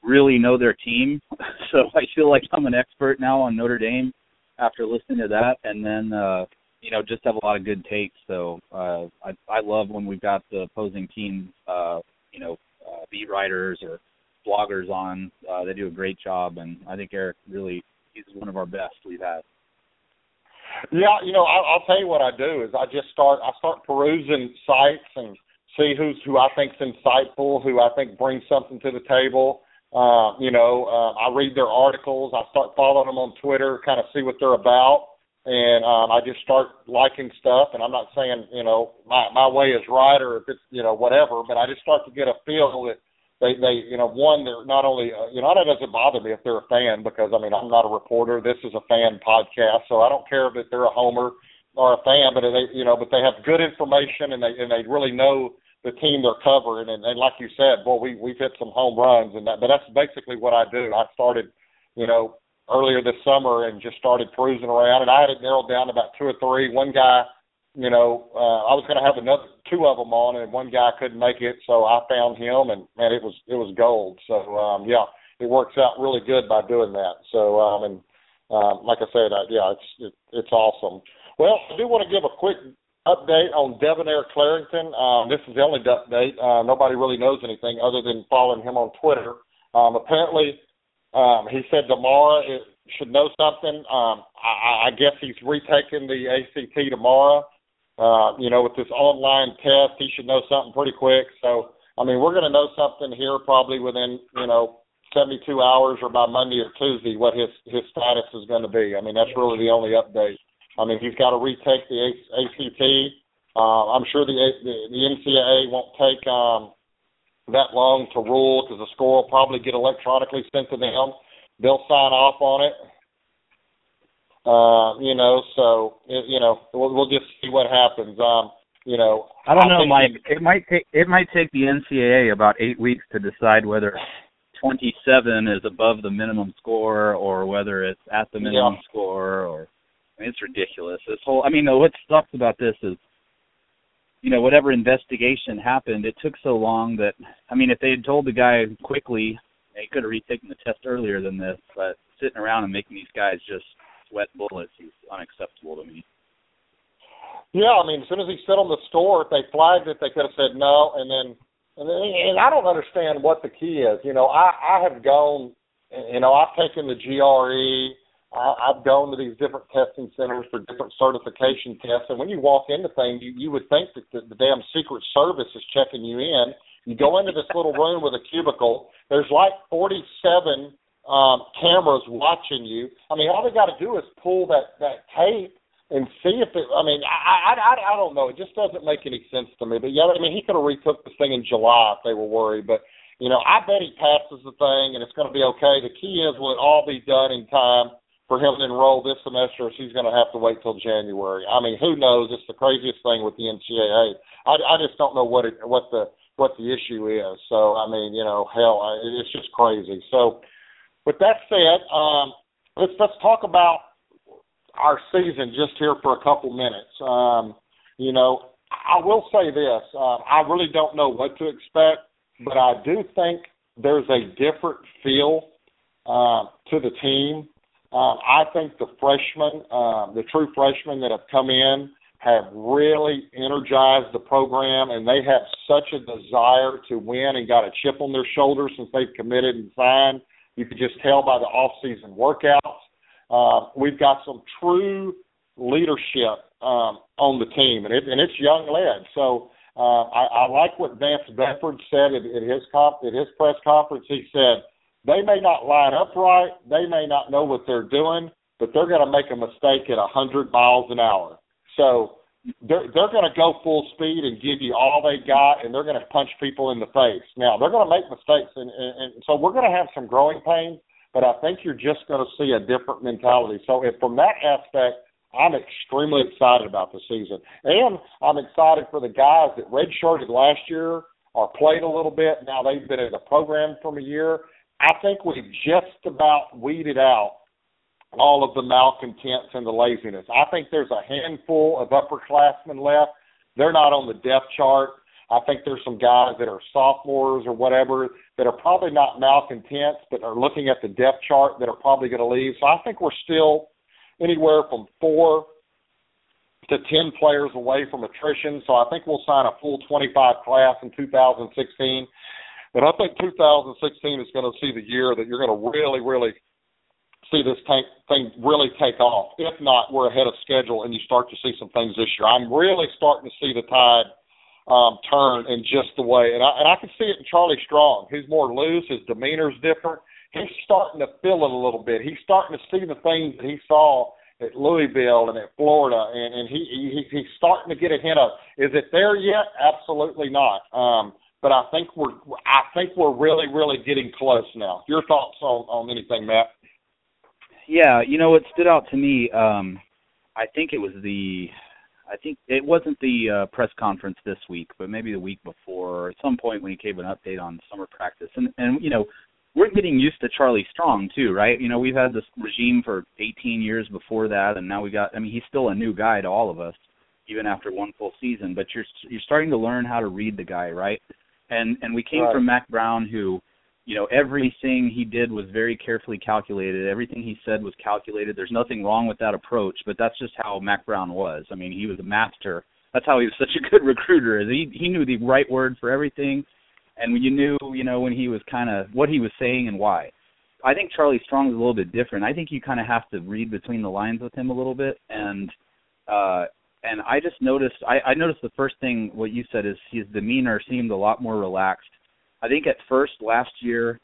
really know their team. so I feel like I'm an expert now on Notre Dame after listening to that, and then uh, you know just have a lot of good takes. So uh, I I love when we've got the opposing team, uh, you know, uh, beat writers or bloggers on. Uh, they do a great job, and I think Eric really he's one of our best we've had. Yeah, you know, I, I'll tell you what I do is I just start I start perusing sites and see who's who I think's insightful, who I think brings something to the table. Uh, you know, uh, I read their articles. I start following them on Twitter, kind of see what they're about, and um, I just start liking stuff. And I'm not saying you know my my way is right or if it's you know whatever, but I just start to get a feel that they they you know one they're not only uh, you know that doesn't bother me if they're a fan because I mean I'm not a reporter. This is a fan podcast, so I don't care if they're a homer or a fan, but they you know but they have good information and they and they really know the team they're covering. And, and like you said, boy, we we've hit some home runs, and that. But that's basically what I do. I started, you know, earlier this summer and just started cruising around, and I had it narrowed down to about two or three. One guy, you know, uh, I was going to have another two of them on, and one guy couldn't make it, so I found him, and man, it was it was gold. So um, yeah, it works out really good by doing that. So um, and um, like I said, uh, yeah, it's it, it's awesome. Well, I do want to give a quick update on Devonaire Clarington. Um, this is the only update. Uh, nobody really knows anything other than following him on Twitter. Um, apparently, um, he said tomorrow it should know something. Um, I, I guess he's retaking the ACT tomorrow. Uh, you know, with this online test, he should know something pretty quick. So, I mean, we're going to know something here probably within, you know, 72 hours or by Monday or Tuesday what his his status is going to be. I mean, that's really the only update. I mean, he's got to retake the ACT. Uh, I'm sure the, the the NCAA won't take um, that long to rule because the score will probably get electronically sent to them. They'll sign off on it. Uh, you know, so it, you know, we'll, we'll just see what happens. Um, you know, I don't I know, Mike. He, it might take it might take the NCAA about eight weeks to decide whether 27 is above the minimum score or whether it's at the minimum yeah. score or It's ridiculous. This whole I mean, what sucks about this is you know, whatever investigation happened, it took so long that I mean, if they had told the guy quickly, he could have retaken the test earlier than this, but sitting around and making these guys just sweat bullets is unacceptable to me. Yeah, I mean, as soon as he sit on the store, if they flagged it, they could have said no, and then and, and I don't understand what the key is. You know, I I have gone, you know, I've taken the GRE. I, I've gone to these different testing centers for different certification tests, and when you walk into things, you, you would think that the, the damn Secret Service is checking you in. You go into this little room with a cubicle. There's like 47 um, cameras watching you. I mean, all they got to do is pull that that tape and see if it. I mean, I, I I don't know. It just doesn't make any sense to me. But yeah, I mean, he could have retook this thing in July if they were worried. But you know, I bet he passes the thing and it's going to be okay. The key is will it all be done in time for him to enroll this semester, or he's going to have to wait till January. I mean, who knows? It's the craziest thing with the NCAA. I I just don't know what it what the what the issue is. So I mean, you know, hell, it's just crazy. So with that said, um, let's let's talk about our season just here for a couple minutes. Um, you know, I will say this: uh, I really don't know what to expect, but I do think there's a different feel uh, to the team. Uh, I think the freshmen, uh, the true freshmen that have come in, have really energized the program, and they have such a desire to win and got a chip on their shoulder since they've committed and signed. You could just tell by the off-season workouts. Uh, we've got some true leadership um, on the team, and, it, and it's young led. So uh, I, I like what Vance Bedford said at, at his comp, at his press conference. He said they may not line up right, they may not know what they're doing, but they're going to make a mistake at a 100 miles an hour. So they're they're going to go full speed and give you all they got, and they're going to punch people in the face. Now they're going to make mistakes, and, and, and so we're going to have some growing pains but I think you're just going to see a different mentality. So if from that aspect, I'm extremely excited about the season, and I'm excited for the guys that redshirted last year or played a little bit. Now they've been in the program from a year. I think we've just about weeded out all of the malcontents and the laziness. I think there's a handful of upperclassmen left. They're not on the depth chart. I think there's some guys that are sophomores or whatever that are probably not malcontents, but are looking at the depth chart that are probably going to leave. So I think we're still anywhere from four to 10 players away from attrition. So I think we'll sign a full 25 class in 2016. But I think 2016 is going to see the year that you're going to really, really see this tank thing really take off. If not, we're ahead of schedule and you start to see some things this year. I'm really starting to see the tide um, turn in just the way, and I and I can see it in Charlie Strong. He's more loose. His demeanor's different. He's starting to feel it a little bit. He's starting to see the things that he saw at Louisville and at Florida, and and he, he he's starting to get a hint of. Is it there yet? Absolutely not. Um, but I think we're I think we're really really getting close now. Your thoughts on on anything, Matt? Yeah, you know what stood out to me. Um, I think it was the I think it wasn't the uh, press conference this week, but maybe the week before, or at some point when he gave an update on summer practice. And and you know, we're getting used to Charlie Strong too, right? You know, we've had this regime for 18 years before that, and now we got. I mean, he's still a new guy to all of us, even after one full season. But you're you're starting to learn how to read the guy, right? And and we came right. from Mack Brown, who you know everything he did was very carefully calculated everything he said was calculated there's nothing wrong with that approach but that's just how Mack brown was i mean he was a master that's how he was such a good recruiter. Is he he knew the right word for everything, and you knew you know when he was kind of what he was saying and why. I think Charlie Strong is a little bit different. I think you kind of have to read between the lines with him a little bit, and uh, and I just noticed. I, I noticed the first thing what you said is his demeanor seemed a lot more relaxed. I think at first last year,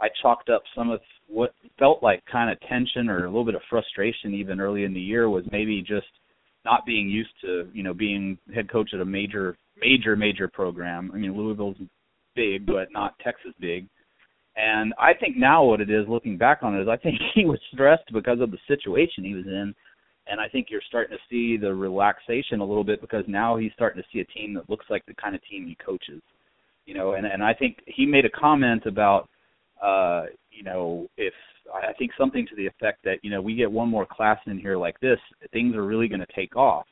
I chalked up some of what felt like kind of tension or a little bit of frustration even early in the year was maybe just not being used to you know being head coach at a major major major program. I mean Louisville's big, but not Texas big. And I think now what it is, looking back on it, is I think he was stressed because of the situation he was in, and I think you're starting to see the relaxation a little bit because now he's starting to see a team that looks like the kind of team he coaches. You know, and and I think he made a comment about, uh, you know, if I think something to the effect that you know we get one more class in here like this, things are really going to take off.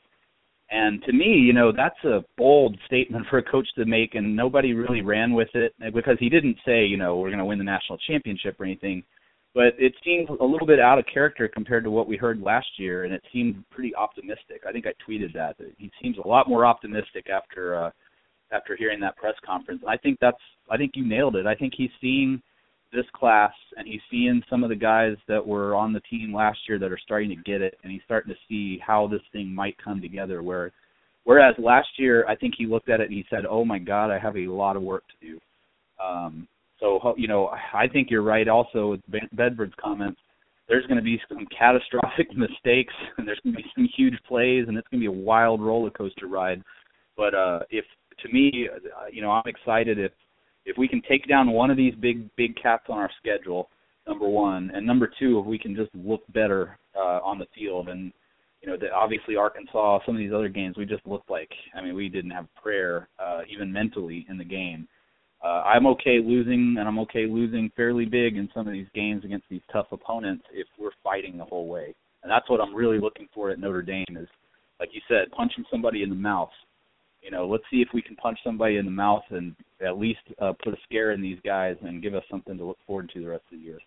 And to me, you know, that's a bold statement for a coach to make, and nobody really ran with it because he didn't say, you know, we're going to win the national championship or anything. But it seemed a little bit out of character compared to what we heard last year, and it seemed pretty optimistic. I think I tweeted that, that he seems a lot more optimistic after uh, after hearing that press conference. And I think that's I think you nailed it. I think he's seeing this class and he's seeing some of the guys that were on the team last year that are starting to get it and he's starting to see how this thing might come together where whereas last year I think he looked at it and he said, "Oh my god, I have a lot of work to do." Um so you know, I think you're right also with Bedford's comments. There's going to be some catastrophic mistakes and there's going to be some huge plays and it's going to be a wild roller coaster ride. But uh if to me, uh, you know, I'm excited if if we can take down one of these big big cats on our schedule, number one, and number two, if we can just look better uh, on the field, and you know, the, obviously Arkansas, some of these other games, we just looked like, I mean, we didn't have prayer uh, even mentally in the game. Uh, I'm okay losing, and I'm okay losing fairly big in some of these games against these tough opponents if we're fighting the whole way. And that's what I'm really looking for at Notre Dame is, like you said, punching somebody in the mouth you know, let's see if we can punch somebody in the mouth and at least uh, put a scare in these guys and give us something to look forward to the rest of the year.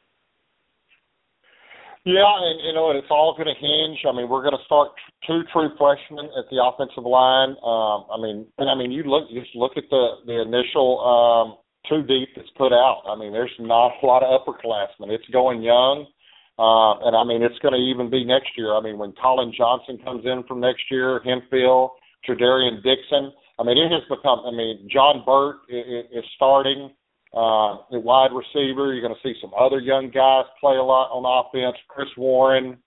Yeah, and you know, it's all going to hinge. I mean, we're going to start two true freshmen at the offensive line. Um, I mean, and I mean, you look just look at the the initial um, two deep that's put out. I mean, there's not a lot of upperclassmen. It's going young. Uh, and I mean, it's going to even be next year. I mean, when Collin Johnson comes in from next year, Hemphill, Tredarian Dixon. I mean, it has become. I mean, John Burt is, is starting uh, at wide receiver. You're going to see some other young guys play a lot on offense. Chris Warren,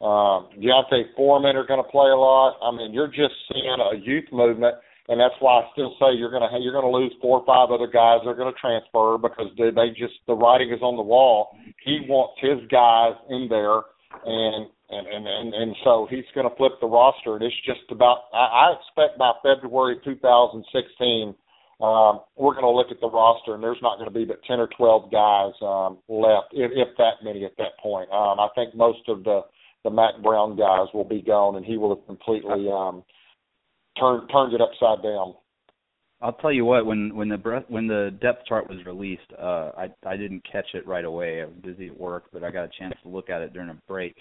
uh, D'Onta Foreman are going to play a lot. I mean, you're just seeing a youth movement, and that's why I still say you're going to you're going to lose four or five other guys. They're going to transfer because they, they just the writing is on the wall. He wants his guys in there, and and and and, and so he's going to flip the roster. And it's just about. I, I expect by February 2016, um, we're going to look at the roster, and there's not going to be but 10 or 12 guys um, left, if, if that many at that point. Um, I think most of the the Mack Brown guys will be gone, and he will have completely um, turned turned it upside down. I'll tell you what when when the breath, when the depth chart was released, uh, I I didn't catch it right away. I was busy at work, but I got a chance to look at it during a break.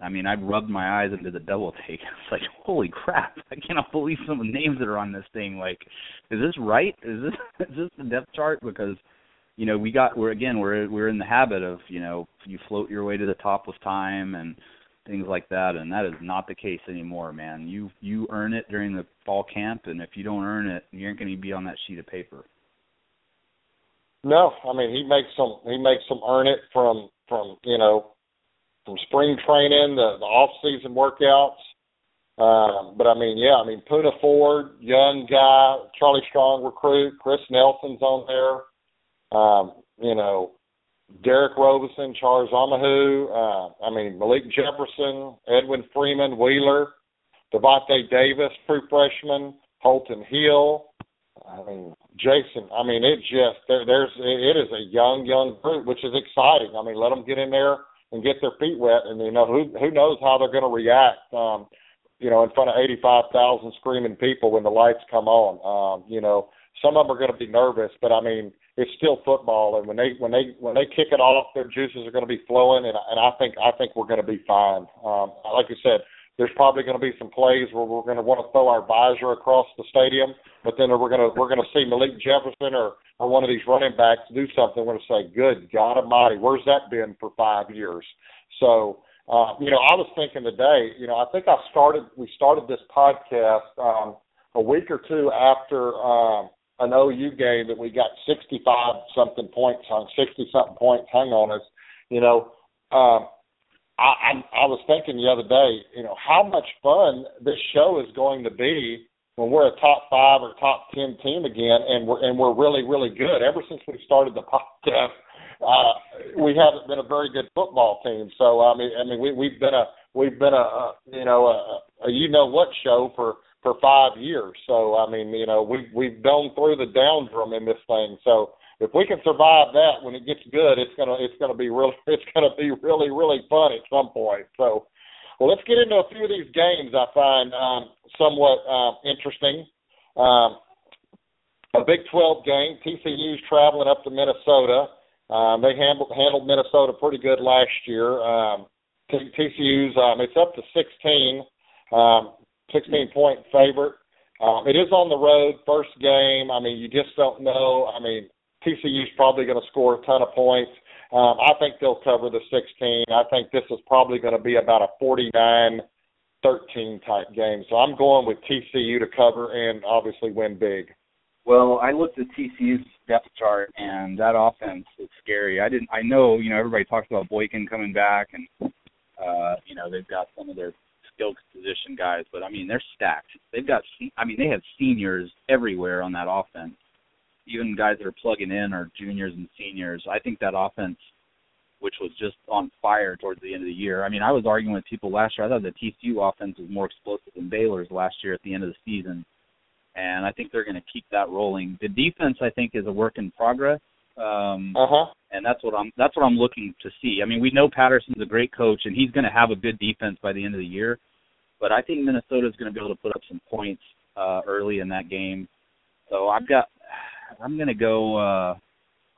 I mean, I've rubbed my eyes into the double take. It's like, holy crap! I cannot believe some of the names that are on this thing. Like, is this right? Is this is this the depth chart? Because, you know, we got we're again we're we're in the habit of you know you float your way to the top with time and things like that, and that is not the case anymore, man. You you earn it during the fall camp, and if you don't earn it, you aren't going to be on that sheet of paper. No, I mean he makes some he makes some earn it from from you know from spring training, the, the off season workouts. Um, but I mean, yeah, I mean Poona Ford, young guy, Charlie Strong recruit, Chris Nelson's on there. Um, you know, Derick Roberson, Charles Omenihu, uh, I mean Malik Jefferson, Edwin Freeman, Wheeler, Davante Davis, true freshman, Holton Hill. I mean Jason. I mean it just there, there's it is a young young group, which is exciting. I mean let them get in there and get their feet wet, and you know who who knows how they're going to react. Um, you know, in front of 85,000 screaming people when the lights come on. Um, you know, some of them are going to be nervous, but I mean, it's still football, and when they when they when they kick it off, their juices are going to be flowing, and and I think I think we're going to be fine. Um, like I said, there's probably going to be some plays where we're going to want to throw our visor across the stadium, but then we're going to we're going to see Malik Jefferson or or one of these running backs do something. We're going to say, "Good God Almighty, where's that been for five years?" So, uh, you know, I was thinking today, you know, I think I started we started this podcast um, a week or two after um, an OU game that we got 65 something points on 60 something points hung on us. You know. Um, I, I I was thinking the other day, you know, how much fun this show is going to be when we're a top five or top ten team again, and we're and we're really really good. Ever since we started the podcast, uh, we haven't been a very good football team. So I mean, I mean, we we've been a we've been a, you know a, a you know what show for for five years. So I mean, you know, we we've gone through the downturn in this thing. So if we can survive that when it gets good, it's gonna it's gonna be really it's gonna be really really fun at some point. So, well, let's get into a few of these games I find um, somewhat uh, interesting. Um, a Big 12 game. TCU's traveling up to Minnesota. Um, they handled handled Minnesota pretty good last year. Um, TCU's um, it's up to 16, um, 16 point favorite. Um, it is on the road, first game. I mean, you just don't know. I mean, TCU's probably going to score a ton of points. Um, I think they'll cover the 16. I think this is probably going to be about a 49 13 type game. So I'm going with TCU to cover and obviously win big. Well, I looked at TCU's depth chart and that offense is scary. I didn't I know, you know, everybody talks about Boykin coming back and uh, you know, they've got some of their skill position guys, but I mean, they're stacked. They've got I mean, they have seniors everywhere on that offense even guys that are plugging in are juniors and seniors. I think that offense, which was just on fire towards the end of the year. I mean, I was arguing with people last year. I thought the TCU offense was more explosive than Baylor's last year at the end of the season, and I think they're going to keep that rolling. The defense, I think, is a work in progress. Um, uh-huh. And that's what I'm that's what I'm looking to see. I mean, we know Patterson's a great coach, and he's going to have a good defense by the end of the year. But I think Minnesota's going to be able to put up some points uh, early in that game. So I've got I'm gonna go. uh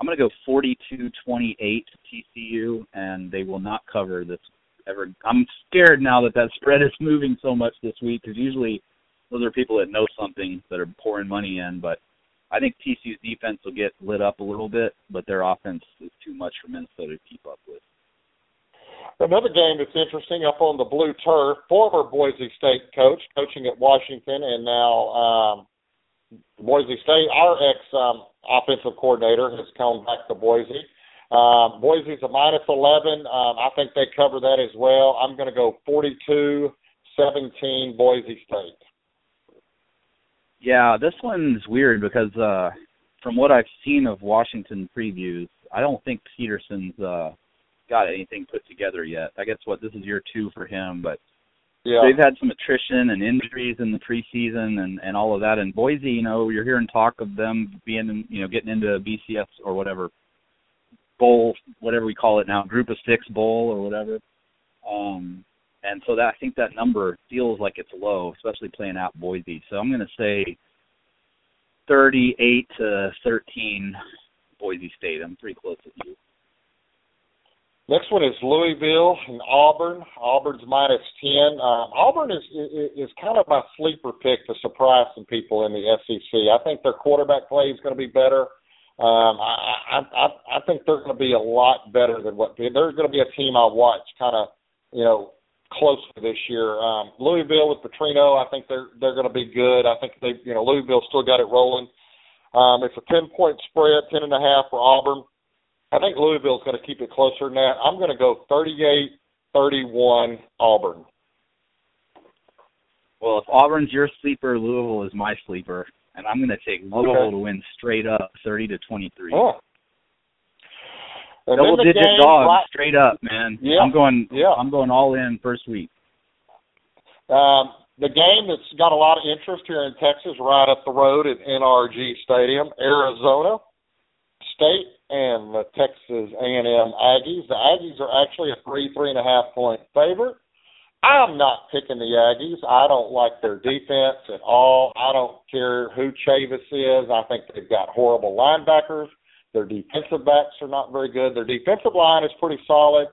I'm gonna go 42-28 TCU, and they will not cover this ever. I'm scared now that that spread is moving so much this week because usually those are people that know something that are pouring money in. But I think TCU's defense will get lit up a little bit, but their offense is too much for Minnesota to keep up with. Another game that's interesting up on the blue turf. Former Boise State coach, coaching at Washington, and now um, Boise State. Our ex um, offensive coordinator has come back to Boise. Um, Boise's a minus 11. Um, I think they cover that as well. I'm going to go 42 17 Boise State. Yeah, this one's weird because uh, from what I've seen of Washington previews, I don't think Petersen's uh, got anything put together yet. I guess what this is year two for him, but yeah. they've had some attrition and injuries in the preseason and and all of that. And Boise, you know, you're hearing talk of them being, you know, getting into BCS or whatever bowl, whatever we call it now, Group of Six bowl or whatever. Um, and so that I think that number feels like it's low, especially playing out Boise. So I'm going to say 38 to 13 Boise State. I'm pretty close with you. Next one is Louisville and Auburn. Auburn's minus ten. Um, Auburn is, is is kind of my sleeper pick to surprise some people in the SEC. I think their quarterback play is going to be better. Um, I, I I think they're going to be a lot better than what they're going to be a team I watch kind of you know closely this year. Um, Louisville with Petrino, I think they're they're going to be good. I think they you know Louisville still got it rolling. Um, it's a ten point spread, ten and a half for Auburn. I think Louisville's going to keep it closer than that. I'm going to go 38-31 Auburn. Well, if Auburn's your sleeper, Louisville is my sleeper, and I'm going to take Louisville okay. to win straight up, 30 to 23. Oh. And Double digit game, dogs, right, straight up, man. Yeah, I'm going. Yeah. I'm going all in first week. Um, the game that's got a lot of interest here in Texas, right up the road at NRG Stadium, Arizona State and the Texas A&M Aggies. The Aggies are actually a three, three and a half point favorite. I'm not picking the Aggies. I don't like their defense at all. I don't care who Chavis is. I think they've got horrible linebackers. Their defensive backs are not very good. Their defensive line is pretty solid.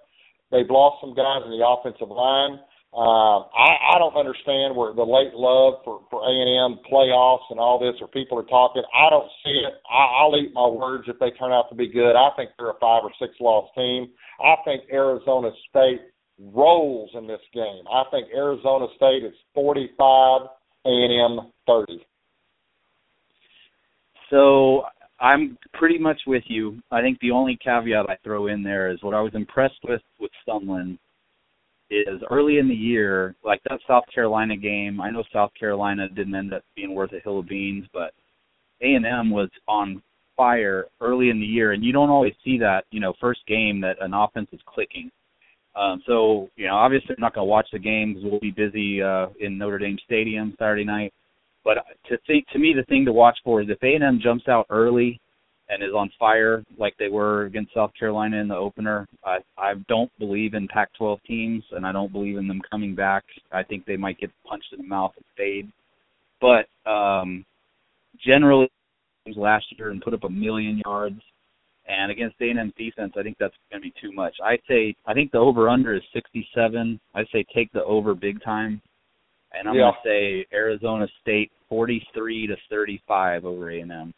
They've lost some guys in the offensive line. Um, I, I don't understand where the late love for for A and M playoffs and all this, or people are talking. I don't see it. I, I'll eat my words if they turn out to be good. I think they're a five or six loss team. I think Arizona State rolls in this game. I think Arizona State is forty five, A and M thirty. So I'm pretty much with you. I think the only caveat I throw in there is what I was impressed with with Sumlin is early in the year, like that South Carolina game. I know South Carolina didn't end up being worth a hill of beans, but A and M was on fire early in the year, and you don't always see that. You know, first game that an offense is clicking. Um, so you know, obviously, I'm not going to watch the game because we'll be busy uh, in Notre Dame Stadium Saturday night. But to think, to me, the thing to watch for is if A and M jumps out early and is on fire like they were against South Carolina in the opener. I I don't believe in Pac-12 teams, and I don't believe in them coming back. I think they might get punched in the mouth and fade. But um, generally, last year and put up a million yards, and against A&M defense, I think that's going to be too much. I say I think the over/under is 67. I say take the over big time, and I'm yeah. going to say Arizona State 43 to 35 over A&M.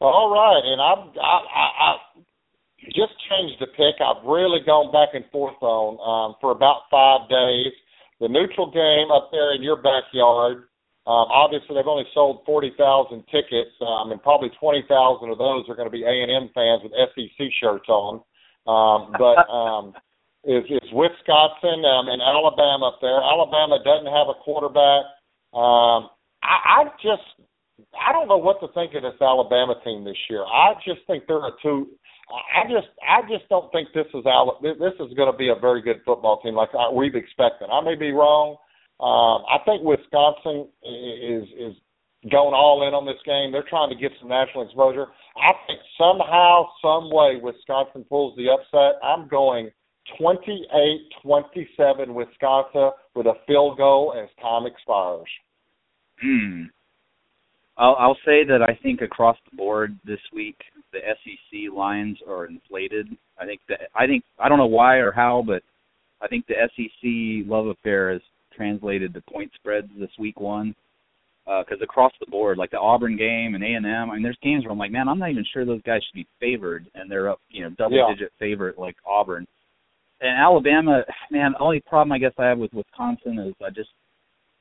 All right, and I've I, I, I just changed the pick. I've really gone back and forth on um, for about five days. The neutral game up there in your backyard. Um, obviously, they've only sold forty thousand tickets, um, and probably twenty thousand of those are going to be A and M fans with SEC shirts on. Um, but um, is is Wisconsin um, and Alabama up there? Alabama doesn't have a quarterback. Um, I, I just I don't know what to think of this Alabama team this year. I just think they're a two. I just I just don't think this is Al. This is going to be a very good football team like we've expected. I may be wrong. Um, I think Wisconsin is is going all in on this game. They're trying to get some national exposure. I think somehow, some way, Wisconsin pulls the upset. I'm going 28-27 Wisconsin with a field goal as time expires. Hmm. I'll, I'll say that I think across the board this week the SEC lines are inflated. I think that I think I don't know why or how, but I think the SEC love affair has translated to point spreads this week one. Because uh, across the board, like the Auburn game and A and M, I mean, there's games where I'm like, man, I'm not even sure those guys should be favored, and they're up, you know, double yeah. digit favorite like Auburn. And Alabama, man, the only problem I guess I have with Wisconsin is I just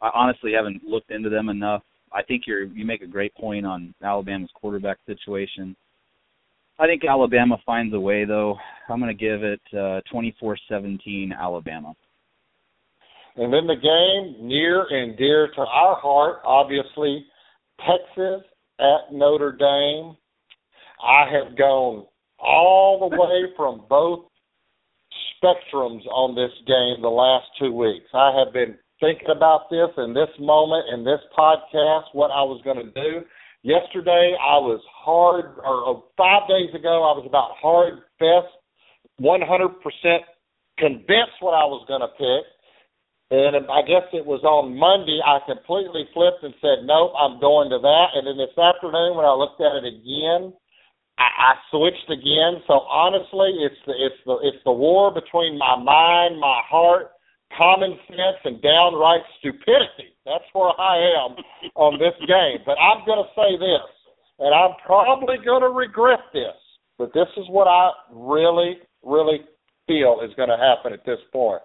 I honestly haven't looked into them enough I think you're you make a great point on Alabama's quarterback situation. I think Alabama finds a way though. I'm going to give it uh 24-17 Alabama. And then the game near and dear to our heart, obviously, Texas at Notre Dame. I have gone all the way from both spectrums on this game the last two weeks. I have been thinking about this in this moment in this podcast, what I was going to do. Yesterday, I was hard, or uh, five days ago, I was about hard fest, 100% convinced what I was going to pick. And I guess it was on Monday, I completely flipped and said, nope, I'm going to that. And then this afternoon, when I looked at it again, I, I switched again. So honestly, it's the it's the it's the war between my mind, my heart, common sense and downright stupidity. That's where I am on this game. But I'm going to say this, and I'm probably going to regret this, but this is what I really, really feel is going to happen at this point.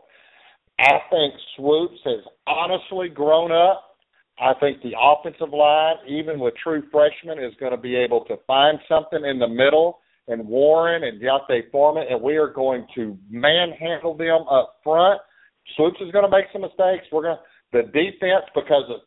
I think Swoopes has honestly grown up. I think the offensive line, even with true freshmen, is going to be able to find something in the middle and Warren and D'Onta Foreman, and we are going to manhandle them up front Swoopes is going to make some mistakes. We're going to the defense because of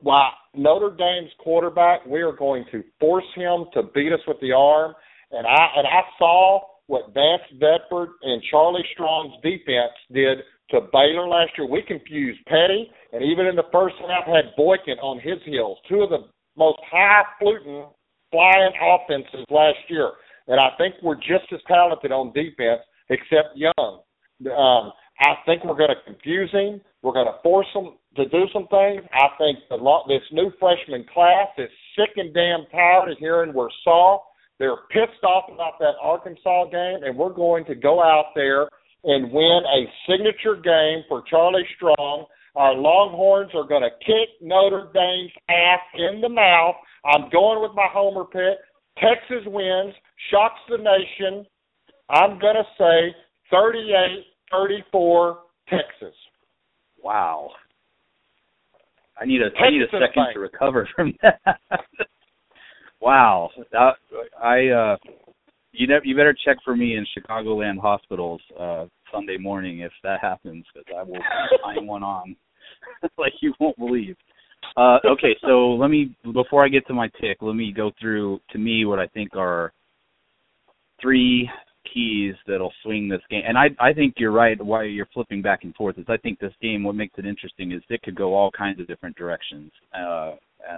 why Notre Dame's quarterback. We are going to force him to beat us with the arm, and I and I saw what Vance Bedford and Charlie Strong's defense did to Baylor last year. We confused Petty, and even in the first half had Boykin on his heels. Two of the most high-fluting, flying offenses last year. And I think we're just as talented on defense, except Young. Um, I think we're going to confuse him. We're going to force him to do some things. I think the this new freshman class is sick and damn tired of hearing we're soft. They're pissed off about that Arkansas game, and we're going to go out there and win a signature game for Charlie Strong. Our Longhorns are going to kick Notre Dame's ass in the mouth. I'm going with my homer pick. Texas wins, shocks the nation. I'm going to say 38 34 Texas. Wow. I need a Texas I need a second to recover from that. wow. That, I uh you know you better check for me in Chicagoland hospitals uh Sunday morning if that happens because I will find one on like you won't believe. Uh okay, so let me before I get to my pick, let me go through to me what I think are three keys that'll swing this game. And I I think you're right why you're flipping back and forth is I think this game what makes it interesting is it could go all kinds of different directions. Uh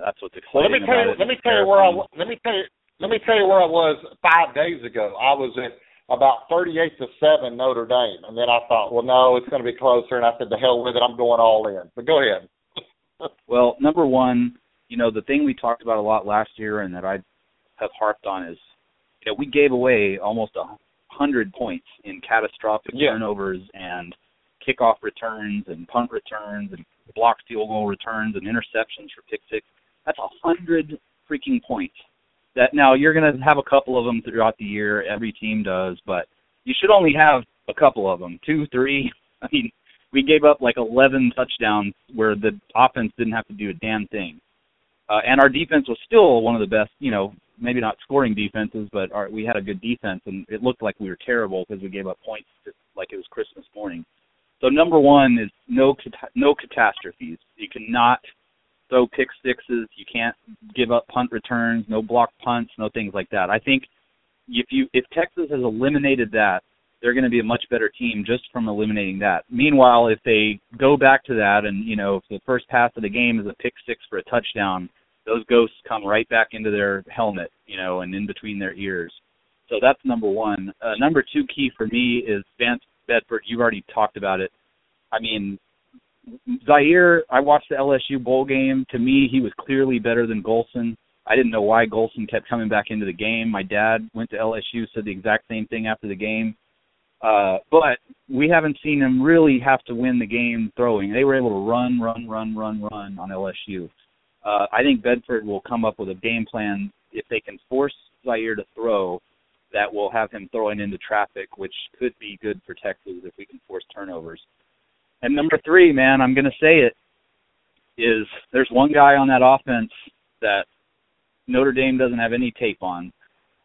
that's what's exciting well, let me tell you, Let me tell you where I let me tell you let me tell you where I was 5 days ago. I was at about 38 to 7 Notre Dame and then I thought, well no, it's going to be closer and I said the hell with it, I'm going all in. But go ahead. well, number 1, you know, the thing we talked about a lot last year and that I have harped on is you know, we gave away almost a hundred points in catastrophic yeah. turnovers and kickoff returns and punt returns and blocked field goal returns and interceptions for pick six. That's a hundred freaking points. That now you're going to have a couple of them throughout the year. Every team does, but you should only have a couple of them, two, three. I mean, we gave up like 11 touchdowns where the offense didn't have to do a damn thing. Uh, and our defense was still one of the best, you know, maybe not scoring defenses, but our, we had a good defense, and it looked like we were terrible because we gave up points just like it was Christmas morning. So number one is no no catastrophes. You cannot throw pick sixes. You can't give up punt returns. No block punts. No things like that. I think if you if Texas has eliminated that, they're going to be a much better team just from eliminating that. Meanwhile, if they go back to that and you know if the first pass of the game is a pick six for a touchdown, those ghosts come right back into their helmet, you know, and in between their ears. So that's number one. Uh, number two key for me is Vance Bedford. You've already talked about it. I mean, Zaire. I watched the LSU bowl game. To me, he was clearly better than Golson. I didn't know why Golson kept coming back into the game. My dad went to LSU, said the exact same thing after the game. Uh, but we haven't seen him really have to win the game throwing. They were able to run, run, run, run, run on LSU uh, I think Bedford will come up with a game plan if they can force Zaire to throw that will have him throwing into traffic, which could be good for Texas if we can force turnovers. And number three, man, I'm going to say it, is there's one guy on that offense that Notre Dame doesn't have any tape on,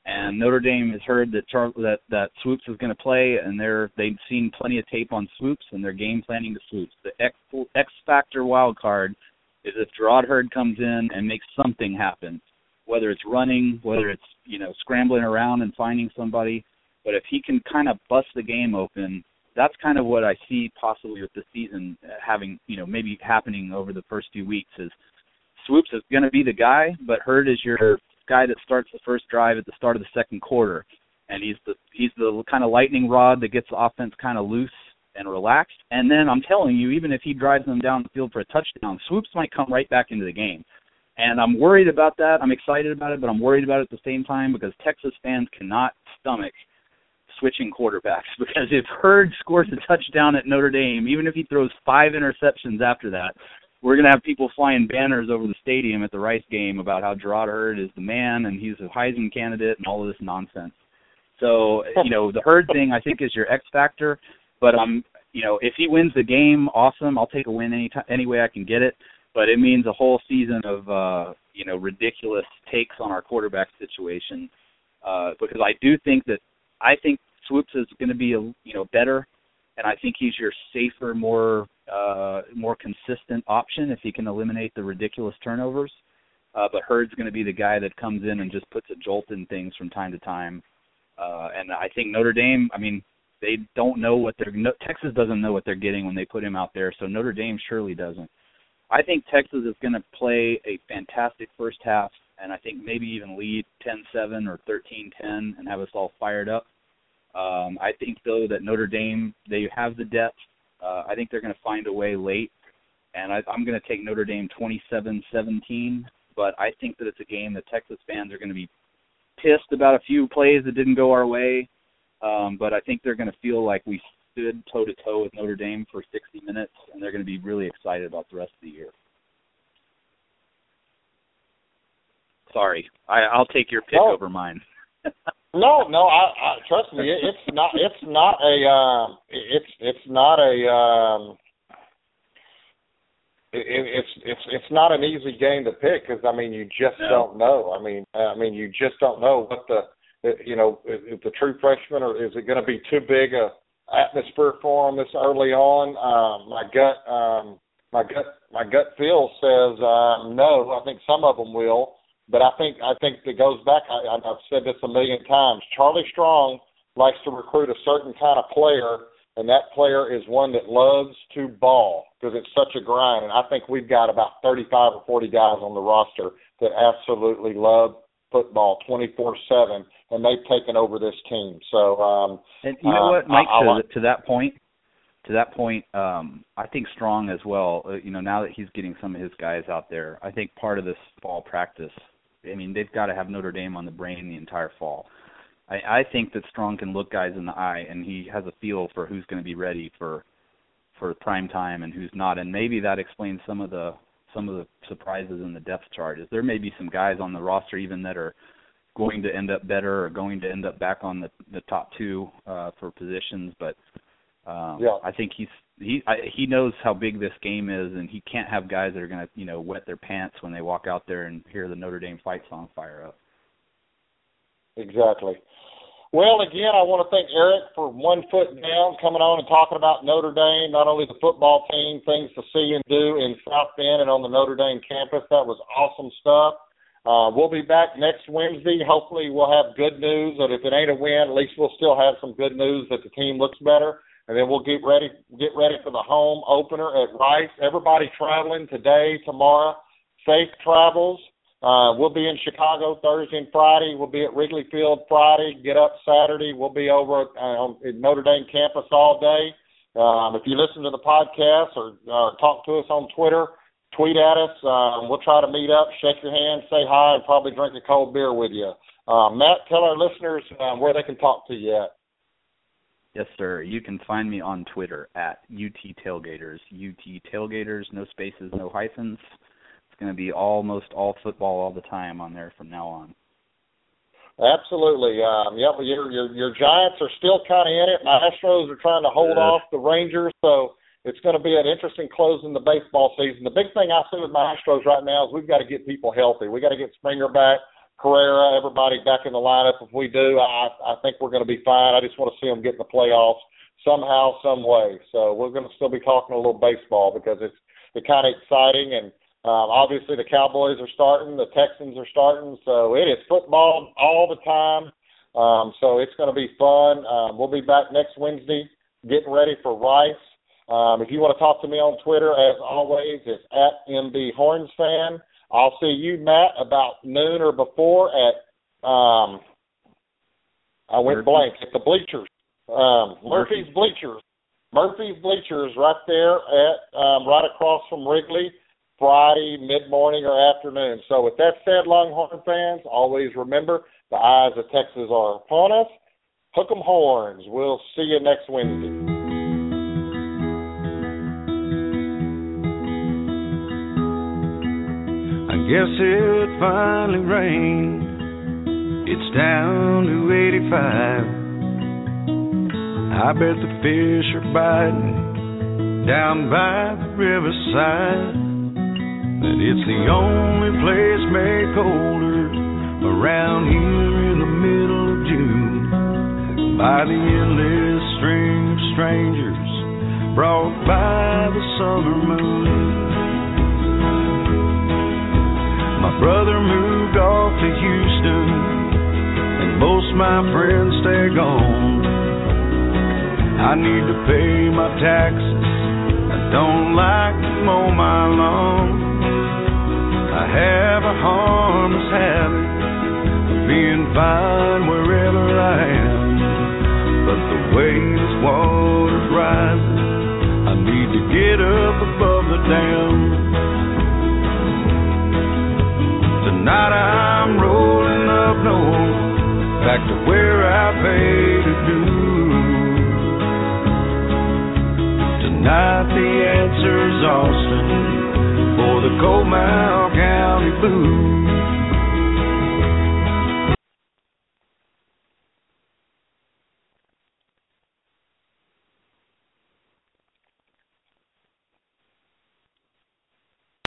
and Notre Dame has heard that Char- that that Swoopes is going to play, and they're they've seen plenty of tape on Swoopes, and they're game planning to Swoopes. The X X factor wild card is if Jerrod Heard comes in and makes something happen, whether it's running, whether it's you know scrambling around and finding somebody, but if he can kind of bust the game open, that's kind of what I see possibly with the season having you know maybe happening over the first few weeks is Swoopes is going to be the guy, but Heard is your guy that starts the first drive at the start of the second quarter, and he's the he's the kind of lightning rod that gets the offense kind of loose and relaxed. And then I'm telling you, even if he drives them down the field for a touchdown, swoopes might come right back into the game. And I'm worried about that. I'm excited about it, but I'm worried about it at the same time because Texas fans cannot stomach switching quarterbacks because if Heard scores a touchdown at Notre Dame, even if he throws five interceptions after that, we're going to have people flying banners over the stadium at the Rice game about how Jerrod Heard is the man and he's a Heisman candidate and all of this nonsense. So, you know, the Heard thing I think is your X factor. But um, you know, if he wins the game, awesome. I'll take a win any time, any way I can get it. But it means a whole season of uh, you know ridiculous takes on our quarterback situation. Uh, because I do think that I think Swoopes is going to be a you know better, and I think he's your safer, more uh, more consistent option if he can eliminate the ridiculous turnovers. Uh, but Heard's going to be the guy that comes in and just puts a jolt in things from time to time. Uh, and I think Notre Dame. I mean, they don't know what they're no, Texas doesn't know what they're getting when they put him out there. So Notre Dame surely doesn't. I think Texas is going to play a fantastic first half, and I think maybe even lead 10-7 or 13-10 and have us all fired up. Um, I think though that Notre Dame they have the depth. Uh, I think they're going to find a way late, and I, I'm going to take Notre Dame 27-17. But I think that it's a game that Texas fans are going to be pissed about a few plays that didn't go our way um, but I think they're going to feel like we stood toe to toe with Notre Dame for 60 minutes, and they're going to be really excited about the rest of the year. Sorry, I, I'll take your pick Oh. over mine. No, no, I, I trust me. it- It's not. It's not a. Um, it's it's not a. Um, it, it- it's it's it's not an easy game to pick because I mean you just No. don't know. I mean I mean you just don't know what the you know if the true freshman or is it going to be too big a atmosphere for them this early on. Um, my gut um, my gut my gut feel says um, no. I think some of them will. But I think I think it goes back. I, I've said this a million times. Charlie Strong likes to recruit a certain kind of player, and that player is one that loves to ball because it's such a grind. And I think we've got about 35 or 40 guys on the roster that absolutely love football 24/7, and they've taken over this team. So um, And you know Uh, what, Mike? I- I to, to that point, to that point, um, I think Strong as well. Uh, you know, now that he's getting some of his guys out there, I think part of this fall practice. I mean, they've got to have Notre Dame on the brain the entire fall. I, I think that Strong can look guys in the eye, and he has a feel for who's going to be ready for for prime time and who's not. And maybe that explains some of the some of the surprises in the depth chart. Is there may be some guys on the roster even that are going to end up better or going to end up back on the the top two uh, for positions, but um, Yeah. I think he's he I, he knows how big this game is, and he can't have guys that are going to you know wet their pants when they walk out there and hear the Notre Dame fight song fire up. Exactly. Well, again, I want to thank Eric for one foot down, coming on and talking about Notre Dame, not only the football team, things to see and do in South Bend and on the Notre Dame campus. That was awesome stuff. Uh, we'll be back next Wednesday. Hopefully, we'll have good news. That if it ain't a win, at least we'll still have some good news that the team looks better. And then we'll get ready, get ready for the home opener at Rice. Everybody traveling today, tomorrow. Safe travels. Uh, we'll be in Chicago Thursday and Friday. We'll be at Wrigley Field Friday. Get up Saturday. We'll be over uh, at Notre Dame campus all day. Um, if you listen to the podcast or, or talk to us on Twitter, tweet at us. Um, we'll try to meet up, shake your hand, say hi, and probably drink a cold beer with you. Uh, Matt, tell our listeners um, where they can talk to you at. Yes, sir. You can find me on Twitter at UT Tailgaters. UT Tailgaters, no spaces, no hyphens. It's going to be almost all football all the time on there from now on. Absolutely. Um, yep, your your your Giants are still kind of in it. My Astros are trying to hold Good. off the Rangers, so it's going to be an interesting close in the baseball season. The big thing I see with my Astros right now is we've got to get people healthy. We got to get Springer back, Correa, everybody back in the lineup. If we do, I I think we're going to be fine. I just want to see them get in the playoffs somehow, some way. So we're going to still be talking a little baseball because it's it's kind of exciting and. Um, obviously, the Cowboys are starting, the Texans are starting, so it is football all the time. Um, so it's going to be fun. Um, we'll be back next Wednesday, getting ready for Rice. Um, if you want to talk to me on Twitter, as always, it's at MB Horns fan. I'll see you, Matt, about noon or before at um, I went Murphy. blank at the bleachers. Um, Murphy's Bleachers. Murphy's Bleachers right there at um, right across from Wrigley. Friday, mid morning or afternoon. So with that said, Longhorn fans, always remember the eyes of Texas are upon us. Hook 'em horns. We'll see you next Wednesday. I guess it finally rained. It's down to 85. I bet the fish are biting down by the riverside. That it's the only place made colder around here in the middle of June by the endless string of strangers brought by the summer moon. My brother moved off to Houston, and most my friends stay gone. I need to pay my taxes. I don't like to mow my lawn. I have a harmless habit of being fine wherever I am. But the way this water's rising, I need to get up above the dam. Tonight I'm rolling up north, back to where I paid a due. got the answers, Austin, for the Comal County Blues.